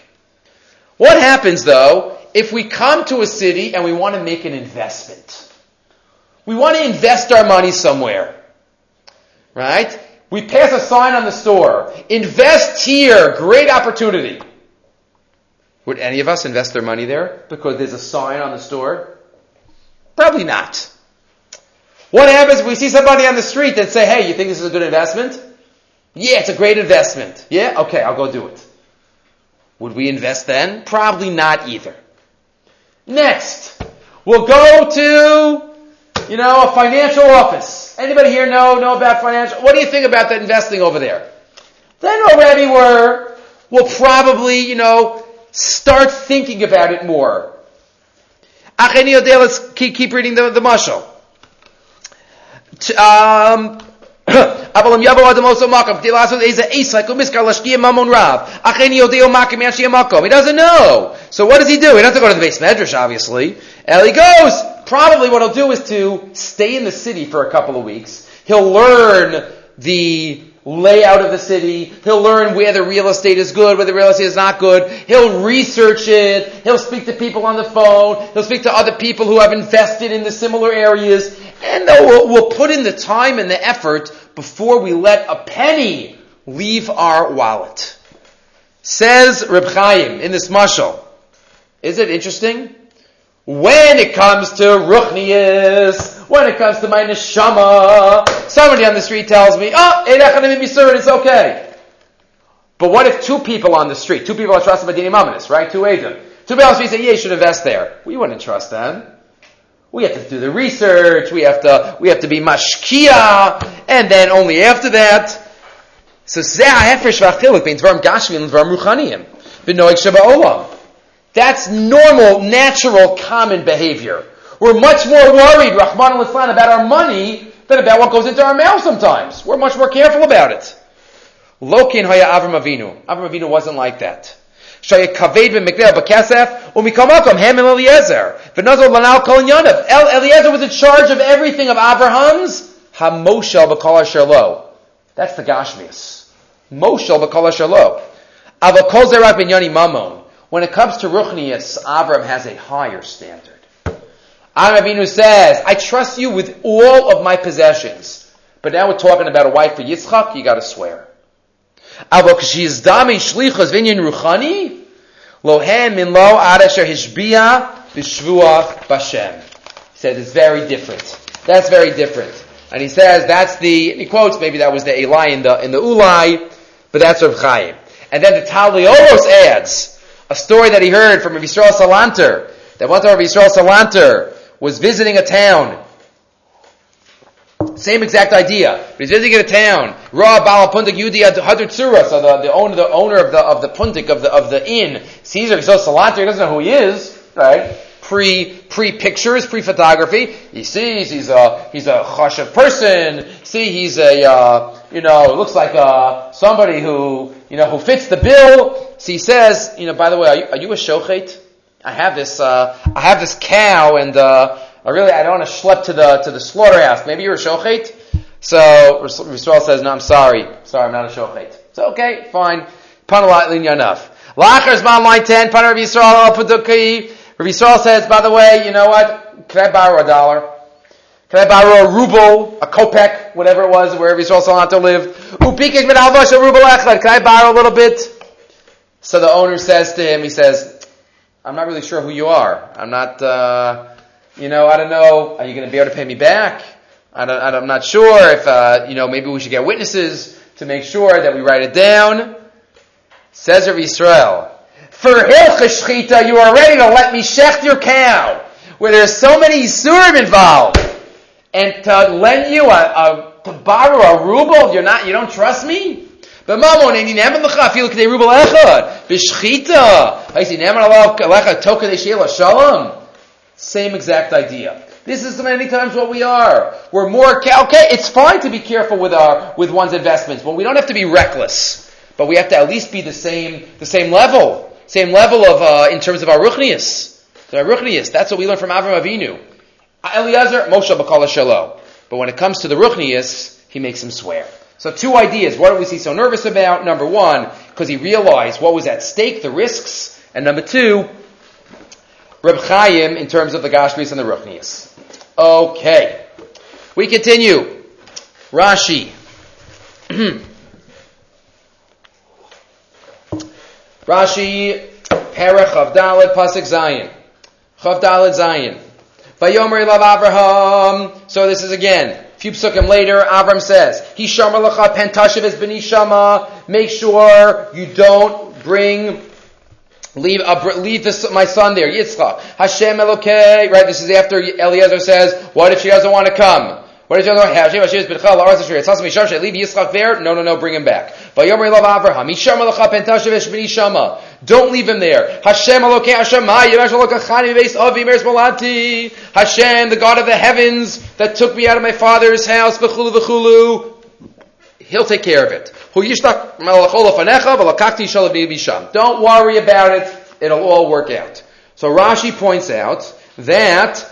What happens though, if we come to a city and we want to make an investment? We want to invest our money somewhere. Right? We pass a sign on the store. Invest here. Great opportunity. Would any of us invest their money there because there's a sign on the store? Probably not. What happens if we see somebody on the street that say, hey, you think this is a good investment? Yeah, it's a great investment. Yeah? Okay, I'll go do it. Would we invest then? Probably not either. Next, we'll go to, you know, a financial office. Anybody here know, know about financial? What do you think about that investing over there? Then already we're, we'll probably, you know, start thinking about it more. Let's keep, keep reading the, the mashal. Um, אבל אם יבוא אדם לעשות מקום, כדי לעשות איזה עסק, הוא מזכר להשקיע ממון רב. אך אין יודע מקום המקום. He doesn't know. So what does he do? He doesn't go to the beis medrash, obviously. And he goes. Probably what he'll do is to stay in the city for a couple of weeks. He'll learn the layout of the city. He'll learn where the real estate is good, where the real estate is not good. He'll research it. He'll speak to people on the phone. He'll speak to other people who have invested in the similar areas. And we'll, we'll put in the time and the effort before we let a penny leave our wallet. Says Reb Chaim in this mashal. Is it interesting? When it comes to Ruchnius, when it comes to my neshama, somebody on the street tells me, oh, it's okay. But what if two people on the street, two people are trusted by Dini Mamanis, right? Two agents, Two people on the street say, yeah, you should invest there. We wouldn't trust them. We have to do the research, we have to, we have to be mashkia, and then only after that. So, zeh. That's normal, natural, common behavior. We're much more worried, Rahman al about our money than about what goes into our mail sometimes. We're much more careful about it. Lokin haya Avram Avinu. Avram Avinu wasn't like that. Shaya kaved b'mikdeh b'kesef umikamakom hem el Eliezer v'nazol lanal kol yanav. El Eliezer was in charge of everything of Abraham's hamoshel b'kol asher That's the Gashmias. Moshel b'kol asher lo. Avakol zerak b'nyani mamon. When it comes to Ruchnias, Avram has a higher standard. Avinu says, I trust you with all of my possessions. But now we're talking about a wife for Yitzchak, you gotta swear. Ruchani, lohem min lo adasher hishbia b'shvua b'shem. He says it's very different. That's very different. And he says that's the, he quotes, maybe that was the Eli in the, in the Ulai, but that's Rav Chaim. And then the Taliolos adds, a story that he heard from Rabbi Yisrael Salanter, that one time Rabbi Yisrael Salanter was visiting a town. Same exact idea. He's visiting a town. Ra Bala Puntik Yudi Hadr Tsura, so the, the owner, the owner of the, of the Puntik, of the, of the inn, sees Rabbi Yisrael Salanter, he doesn't know who he is, right? Pre, pre-pictures, pre-photography. He sees he's a, he's a chashav person. See, he's a, uh, you know, looks like, uh, somebody who, you know, who fits the bill. So he says, you know, by the way, are you, are you a shochet? I have this, uh, I have this cow and, uh, I really, I don't want to schlep to the, to the slaughterhouse. Maybe you're a shochet? So, Yisrael says, no, I'm sorry. Sorry, I'm not a shochet. So, okay, fine. Panalat enough. Lachar Zman line 10, Pana Rabbi Yisrael. Rabbi Yisrael says, by the way, you know what? Can I borrow a dollar? Can I borrow a ruble, a kopek, whatever it was, wherever Yisrael Salanter lived? Upikik min a ruble echad. Can I borrow a little bit? So the owner says to him, he says, I'm not really sure who you are. I'm not, uh, you know, I don't know, are you going to be able to pay me back? I don't, I am not sure if, uh, you know, maybe we should get witnesses to make sure that we write it down. Says of Israel, for Hilchah you are ready to let me shecht your cow, where there's so many Yisurim involved, and to lend you a, a to borrow a ruble, you're not, you don't trust me? But ruble I. Same exact idea. This is many times what we are. We're more, okay, it's fine to be careful with our, with one's investments, but we don't have to be reckless. But we have to at least be the same, the same level, same level of, uh, in terms of our ruchnius. our ruchnius, that's what we learn from Avram Avinu. Eliezer, Moshe Bakala Shalom. But when it comes to the ruchnius, he makes him swear. So two ideas. What was he so nervous about? Number one, because he realized what was at stake, the risks. And number two, Reb Chaim in terms of the Gashmis and the Ruchnias. Okay. We continue. Rashi. Rashi, Perech of Dalit, Pasik Zion. Chav Dalit Zion. Vayomer Lav Abraham. So this is again a few psukim later, Avram says, He Hishama lecha pentashiv es benishama. Make sure you don't bring Leave, uh, leave this, my son there, Yitzchak. Hashem Elokei, right? This is after Eliezer says, what if she doesn't want to come? What if she doesn't want to Hashem Hashem B'chal La'aretz Hashem Hashem Leave Yitzchak there? No, no, no, bring him back. Vayomer Love Avraham. Yishama Lecha Pentashiv Eshbini Shama. Don't leave him there. Hashem Elokei Hashem Hashem Elokachani Beis Avi Meres Malati. Hashem, the God of the heavens that took me out of my father's house, V'chulu V'chulu. He'll take care of it. Don't worry about it. It'll all work out. So Rashi points out that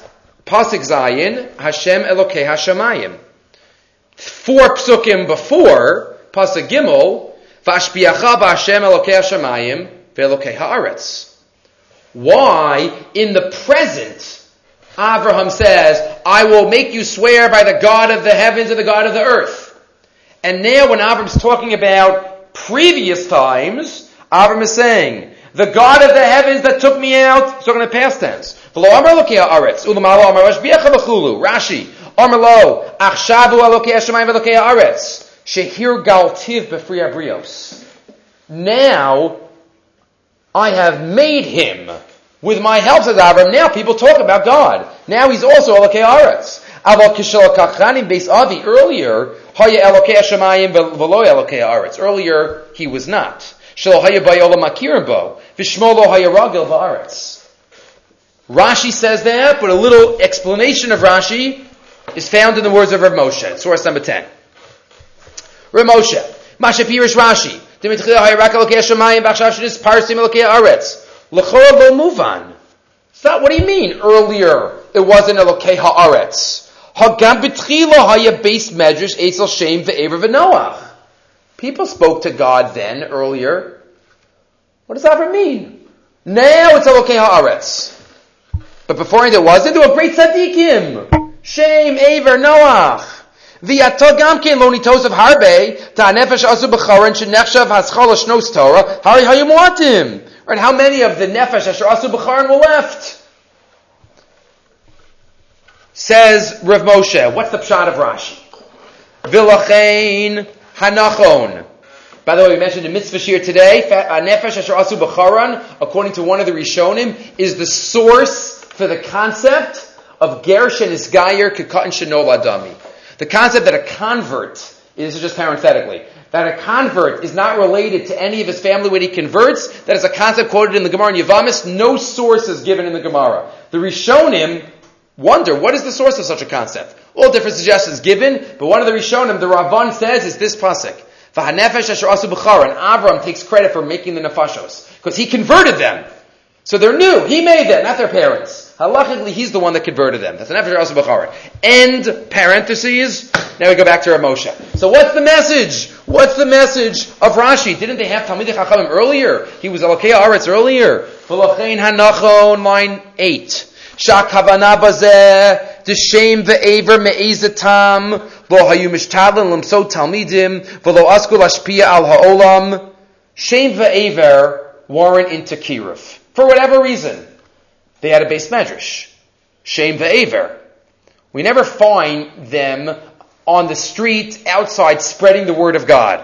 Pasik Zayin, Hashem Elokei Hashemayim. Four psukim before, Pasik Gimel, Vashpiacha Hashem Elokei Hashemayim, Ve'elokei Haaretz. Why, in the present, Abraham says, I will make you swear by the God of the heavens and the God of the earth. And now when Avram's talking about previous times, Avram is saying, the God of the heavens that took me out, he's talking in past tense. Rashi, Achshavu Haaretz. Shehir Galtiv Abrios. Now, I have made him with my help, says Avram. Now people talk about God. Now he's also Alokei Haaretz. Aval Kishal Kachanim Beis Avi earlier, Haya Elokei Hashemayim v'lo Elokei Haaretz. Earlier, he was not. Shelo Haya Bayolam Akirim Bo. V'shmo lo Haya Ragil v'Haaretz. Rashi says that, but a little explanation of Rashi is found in the words of Rav Moshe, source number 10. Rav Moshe, Masha Pirish Rashi, Haya Rak Elokei Hashemayim v'achshav shedis Parsim Elokei Haaretz. L'chora lo muvan. It's not, what do you mean earlier it wasn't Elokei Haaretz? Hagam b'tchila haya beis medrash Eitzel Shem ve'ever v'noach. People spoke to God then, earlier. What does that ever mean? Now it's Elokei Haaretz. But before it wasn't. There were great tzaddikim. Shem, Aver, Noach. V'yato gam kein lo of harbe, ta'anefesh asu b'choran, shenechshav haschol shnos Torah, hari hayim watim. Right, how many of the nefesh asher asu b'choran were left? Says Rav Moshe, what's the pshat of Rashi? Vilachain hanachon. By the way, we mentioned in mitzvah shir today, nefesh asher asu b'charan, according to one of the Rishonim, is the source for the concept of gersh and isgayer kekatan shenol adami. The concept that a convert, this is just parenthetically, that a convert is not related to any of his family when he converts, that is a concept quoted in the Gemara in Yavamis, no source is given in the Gemara. The Rishonim wonder what is the source of such a concept. All different suggestions given, but one of the Rishonim, the Ravan says, is this pasuk. And Avram takes credit for making the nefashos because he converted them. So they're new. He made them, not their parents. Halachically, he's the one that converted them. That's an Nefesh also Bechara. End parentheses. Now we go back to Moshe. So what's the message? What's the message of Rashi? Didn't they have Talmidei Chachamim earlier? He was Elokei Aretz earlier. V'lochein hanachon, line 8. Shakavana bazeh, the shame the aver me'ezatam, lo hayu mishtadlin lamso talmidim, velo asku lashpia al ha'olam. Shame the aver weren't into Kiruv. For whatever reason, they had a beis medrash. Shame the aver. We never find them on the street outside spreading the word of God.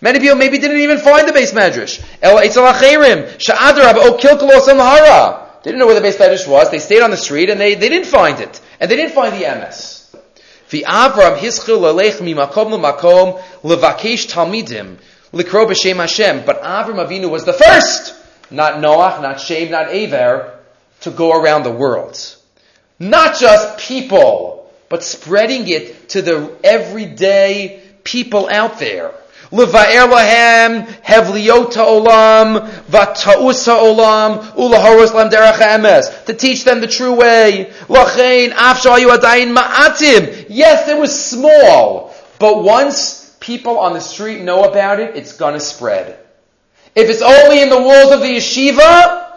Many people maybe didn't even find the beis medrash. Oh, they didn't know where the beis medrash was. They stayed on the street and they, they didn't find it. And they didn't find the MS. The Avram hischil alech mimakom lemakom levakesh talmidim likro b'shem Hashem. But Avram Avinu was the first, not Noach, not Shem, not Aver, to go around the world. Not just people, but spreading it to the everyday people out there. Levaer lahem hevliot olam vata'us olam ulahoros lam derech emes to teach them the true way. Lachein afshayu adayin ma'atim. Yes, it was small, but once people on the street know about it, it's gonna spread. If it's only in the walls of the yeshiva,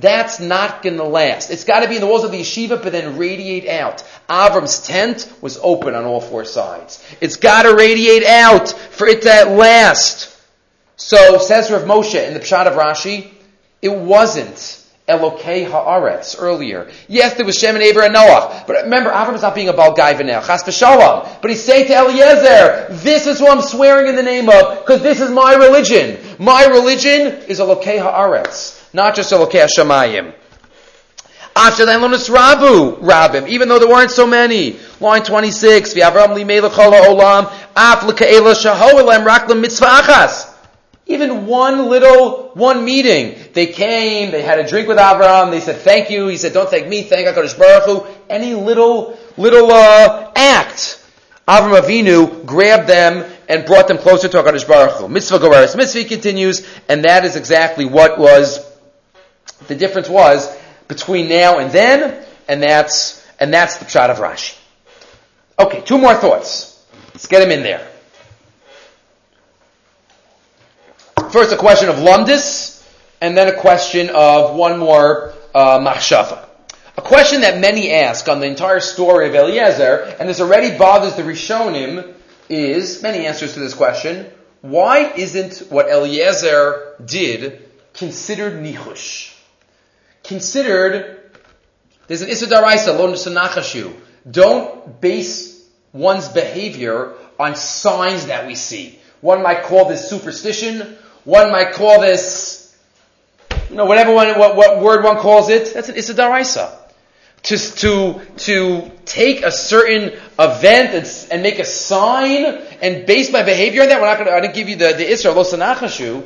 that's not going to last. It's got to be in the walls of the yeshiva, but then radiate out. Avram's tent was open on all four sides. It's got to radiate out for it to last. So, says Rav Moshe in the Pshat of Rashi, it wasn't Elokei Haaretz earlier. Yes, there was Shem and Aver and Noah. But remember, Avram is not being a Baal Gaivanel, Chas v'shalom. But he's saying to Eliezer, this is what I'm swearing in the name of, because this is my religion. My religion is Elokei Haaretz not just Elokei Hashemayim. After that, Lonis Rabu, Rabim, even though there weren't so many. Line 26, V'avram li melechol ha'olam, af l'ka'ela shahoelem rak mitzvah achas. Even one little, one meeting. They came, they had a drink with Avram, they said thank you, he said don't thank me, thank HaKadosh Baruch Hu. Any little, little, uh, act. Avram Avinu grabbed them and brought them closer to HaKadosh Baruch Hu. Mitzvah Goreres Mitzvah continues, and that is exactly what was the difference was between now and then, and that's, and that's the shot of Rashi. Okay, two more thoughts. Let's get them in there. First, a question of lumdis, and then a question of one more uh, machshava. A question that many ask on the entire story of Eliezer, and this already bothers the Rishonim, is many answers to this question. Why isn't what Eliezer did considered nichush? Considered, there's an Isidaraisa, lo nisonachashu. Don't base one's behavior on signs that we see. One might call this superstition. One might call this, you know, whatever one, what, what word one calls it. That's an Isidaraisa. To, to, to take a certain event and, and make a sign and base my behavior on that. We're not going to, I didn't give you the, the Isra, lo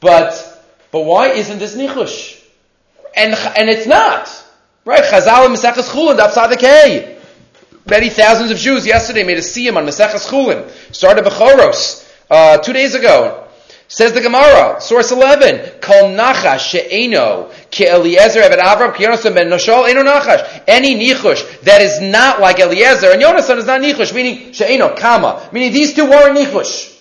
but, but why isn't this nichush? And, and it's not. Right? Chazal and Maseches Chulin, Daf Many thousands of Jews yesterday made a siyum on Maseches Chulin. Started Bechoros, uh, two days ago. Says the Gemara, source 11, Kol nachash she'eno ki Eliezer evet Avram ki Yonasan ben Noshol nachash. Any nichush that is not like Eliezer, and Yonasan is not nichush, meaning she'eno, kama, meaning these two weren't nichush.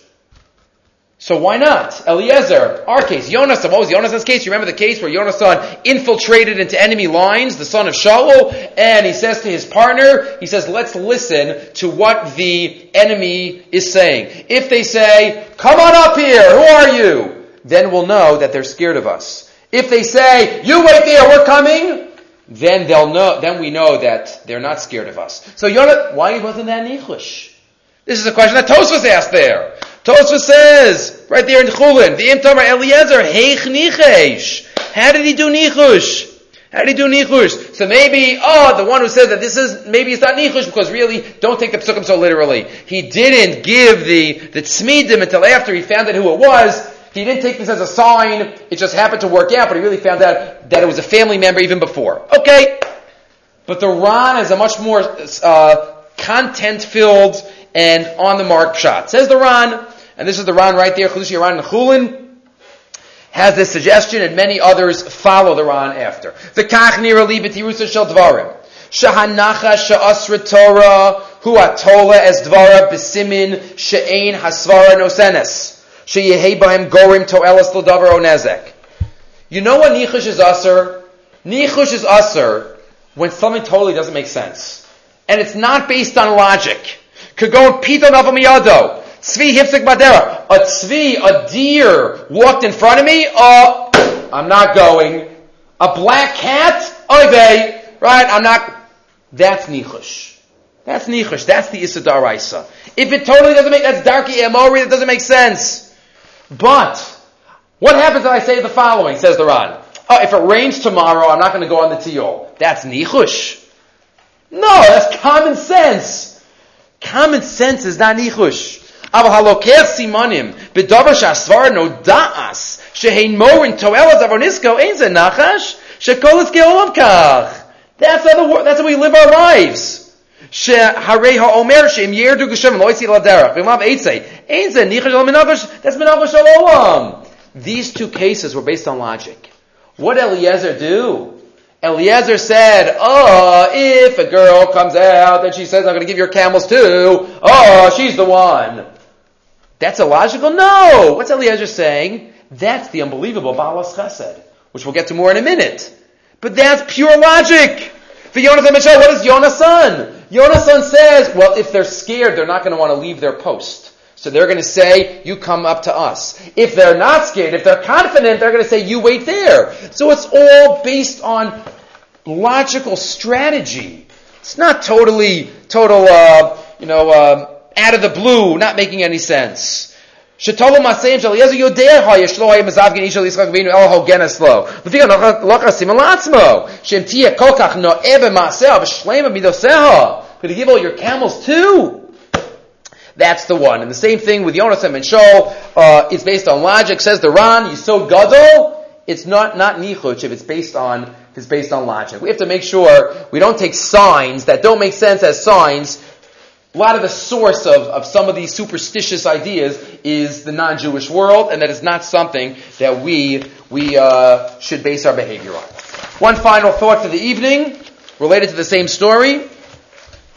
So why not? Eliezer, our case, Yonasan, what was Yonason's case? You remember the case where Yonasan infiltrated into enemy lines, the son of Shaul, and he says to his partner, he says, let's listen to what the enemy is saying. If they say, come on up here, who are you? Then we'll know that they're scared of us. If they say, you wait there, we're coming, then they'll know, then we know that they're not scared of us. So Yonah, why wasn't that Nichush? This is a question that Tosfos asked there. Tosfos says, right there in Chulin, the Imtamar Eliezer, Heich Nichesh. How did he do Nichush? How did he do nichush? So maybe, oh, the one who says that this is, maybe it's not nichush because really, don't take the psukim so literally. He didn't give the, the tzmidim until after he found out who it was. He didn't take this as a sign. It just happened to work out, but he really found out that it was a family member even before. Okay. But the Ran is a much more, uh, content filled and on the mark shot. Says the Ran, and this is the Ran right there, Chalushi Ran Chulin has this suggestion, and many others follow the Ran after. The nira li b'tirusa shel dvarim. Shahanacha she'asra Torah hu atola es dvara b'simin she'ein hasvara nosenes. She'yehei b'hem gorim to'elas l'davar onezek. You know what nichush is usr? Nichush is usr when something totally doesn't make sense. And it's not based on logic. Could go pito navamiyado. Tzvi hipsik madera. A tzvi, a deer, walked in front of me. I'm not going. A black cat. Oy Right? I'm not. That's nichush. That's nichush. That's the Issa If it totally doesn't make, that's darky emori, that doesn't make sense. But, what happens if I say the following, says the Ran? Oh, if it rains tomorrow, I'm not going to go on the tiyol. That's nichush. No, that's common sense. Common sense is not nichush. אבל הלוקח סימנים בדבר שהסבר נודעס שהן מורן תועלת דבר ניסקו, אין זה נחש שכל הסגר עליו כך. That's how, the, that's how we live our lives. שהרי האומר שאם ירדו גשם לא יצא לדרך, ואם לאו עצה, אין זה ניחש על מנחש, that's מנחש של עולם. These two cases were based on logic. What did Eliezer do? Eliezer said, oh, if a girl comes out and she says, I'm going to give your camels too, oh, she's the one. That's illogical? No! What's Eliezer saying? That's the unbelievable Balas Chesed, which we'll get to more in a minute. But that's pure logic. For Jonathan Mitchell, what is Jonah's son? Jonah's son says, well, if they're scared, they're not going to want to leave their post. So they're going to say, you come up to us. If they're not scared, if they're confident, they're going to say, you wait there. So it's all based on logical strategy. It's not totally, total, uh, you know, uh, out of the blue, not making any sense. שתולו מעשיהם של אליעזר יודע יש לו היה מזווגן איש של יצחק אבינו אלא הוגן אצלו. לפי לא חסימה לעצמו, שאם תהיה כל כך נועה במעשיה ושלמה במידותיה, could you give all your camels too? That's the one. And the same thing with Yonasan and Shol, uh, it's based on logic. Says the Ran, Yisod Gadol, it's not, not Nichuch if it's based on, if it's based on logic. We have to make sure we don't take signs that don't make sense as signs a lot of the source of, of some of these superstitious ideas is the non-Jewish world, and that is not something that we, we uh, should base our behavior on. One final thought for the evening, related to the same story,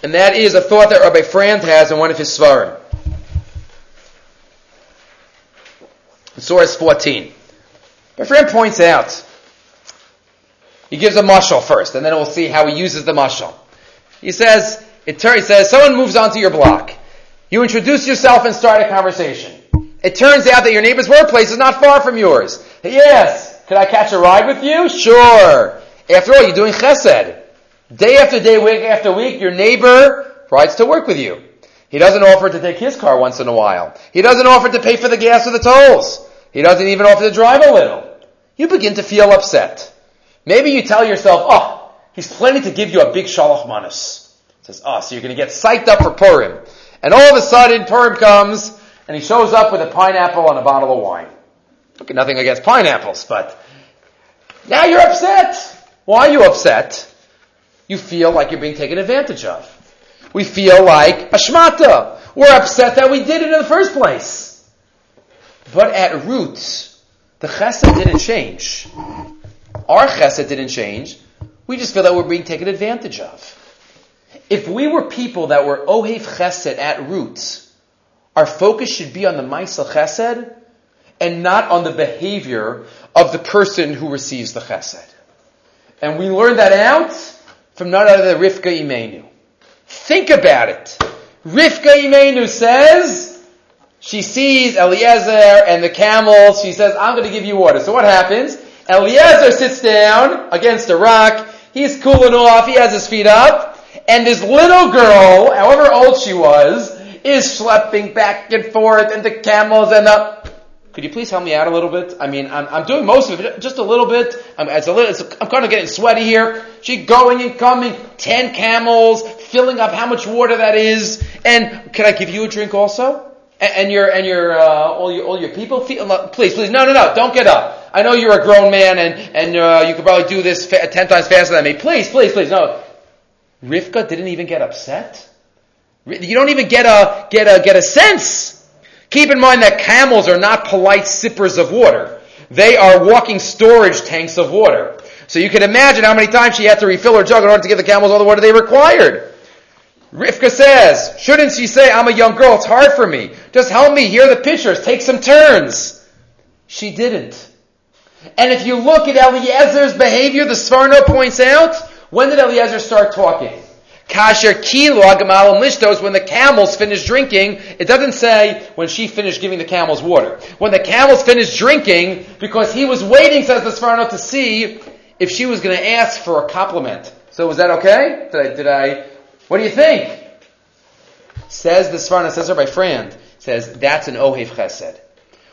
and that is a thought that Rabbi Frand has in one of his svarim. Source 14. Rabbi Frand points out, he gives a mushal first, and then we'll see how he uses the mushal. He says, it turns, says someone moves onto your block. You introduce yourself and start a conversation. It turns out that your neighbor's workplace is not far from yours. Yes, could I catch a ride with you? Sure. After all, you're doing chesed. Day after day, week after week, your neighbor rides to work with you. He doesn't offer to take his car once in a while. He doesn't offer to pay for the gas or the tolls. He doesn't even offer to drive a little. You begin to feel upset. Maybe you tell yourself, oh, he's planning to give you a big shalach manas says, oh, so you're going to get psyched up for Purim. And all of a sudden, Purim comes, and he shows up with a pineapple and a bottle of wine. Okay, nothing against pineapples, but now you're upset. Why are you upset? You feel like you're being taken advantage of. We feel like ashmata. We're upset that we did it in the first place. But at roots, the chesed didn't change. Our chesed didn't change. We just feel that we're being taken advantage of. If we were people that were Ohev Chesed at roots, our focus should be on the Maisel Chesed and not on the behavior of the person who receives the Chesed. And we learn that out from not out of the Rivka Imeinu. Think about it. Rivka Imeinu says, she sees Eliezer and the camels, she says, I'm going to give you water. So what happens? Eliezer sits down against a rock, he's cooling off, he has his feet up, and this little girl, however old she was, is schlepping back and forth and the camels and the... could you please help me out a little bit? I mean, I'm, I'm doing most of it, just a little bit. I'm, it's a little, it's, I'm kind of getting sweaty here. She going and coming, ten camels, filling up how much water that is. And can I give you a drink also? And, and your, and your, uh, all your, all your people, please, please, no, no, no, don't get up. I know you're a grown man and, and, uh, you could probably do this fa- ten times faster than me. Please, please, please, no. Rivka didn't even get upset. You don't even get a, get a, get a sense. Keep in mind that camels are not polite sippers of water. They are walking storage tanks of water. So you can imagine how many times she had to refill her jug in order to give the camels all the water they required. Rivka says, shouldn't she say, I'm a young girl, it's hard for me. Just help me hear the pictures, take some turns. She didn't. And if you look at Eliezer's behavior, the Svarno points out, when did Eliezer start talking? Kasher kilo agamalim lishtos, when the camels finished drinking, it doesn't say when she finished giving the camels water. When the camels finished drinking, because he was waiting, says the Sforno, to see if she was going to ask for a compliment. So was that okay? Did I, did I, what do you think? Says the Sforno, says her my friend, says that's an ohev chesed.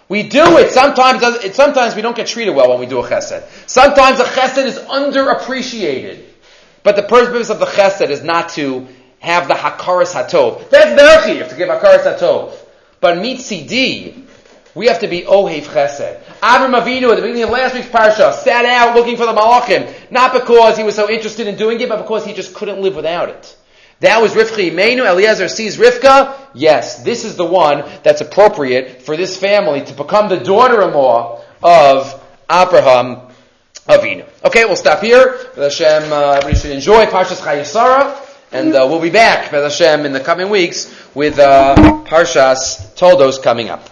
We do it. Sometimes, sometimes we don't get treated well when we do a chesed. Sometimes a chesed is underappreciated. But the purpose of the chesed is not to have the hakaras hatov. That's the to give hakaras hatov. But mitzidi, we have to be ohev chesed. Avram Avinu at the beginning of last week's parsha sat out looking for the malachim, not because he was so interested in doing it, but because he just couldn't live without it. That was Rivka Imeinu. Eliezer sees Rivka. Yes, this is the one that's appropriate for this family to become the daughter-in-law of Abraham Avinu. Okay, we'll stop here. Hashem, uh, everybody should enjoy Parshas Chayei Sarah, and uh, we'll be back, Hashem, in the coming weeks with uh, Parshas Toldos coming up.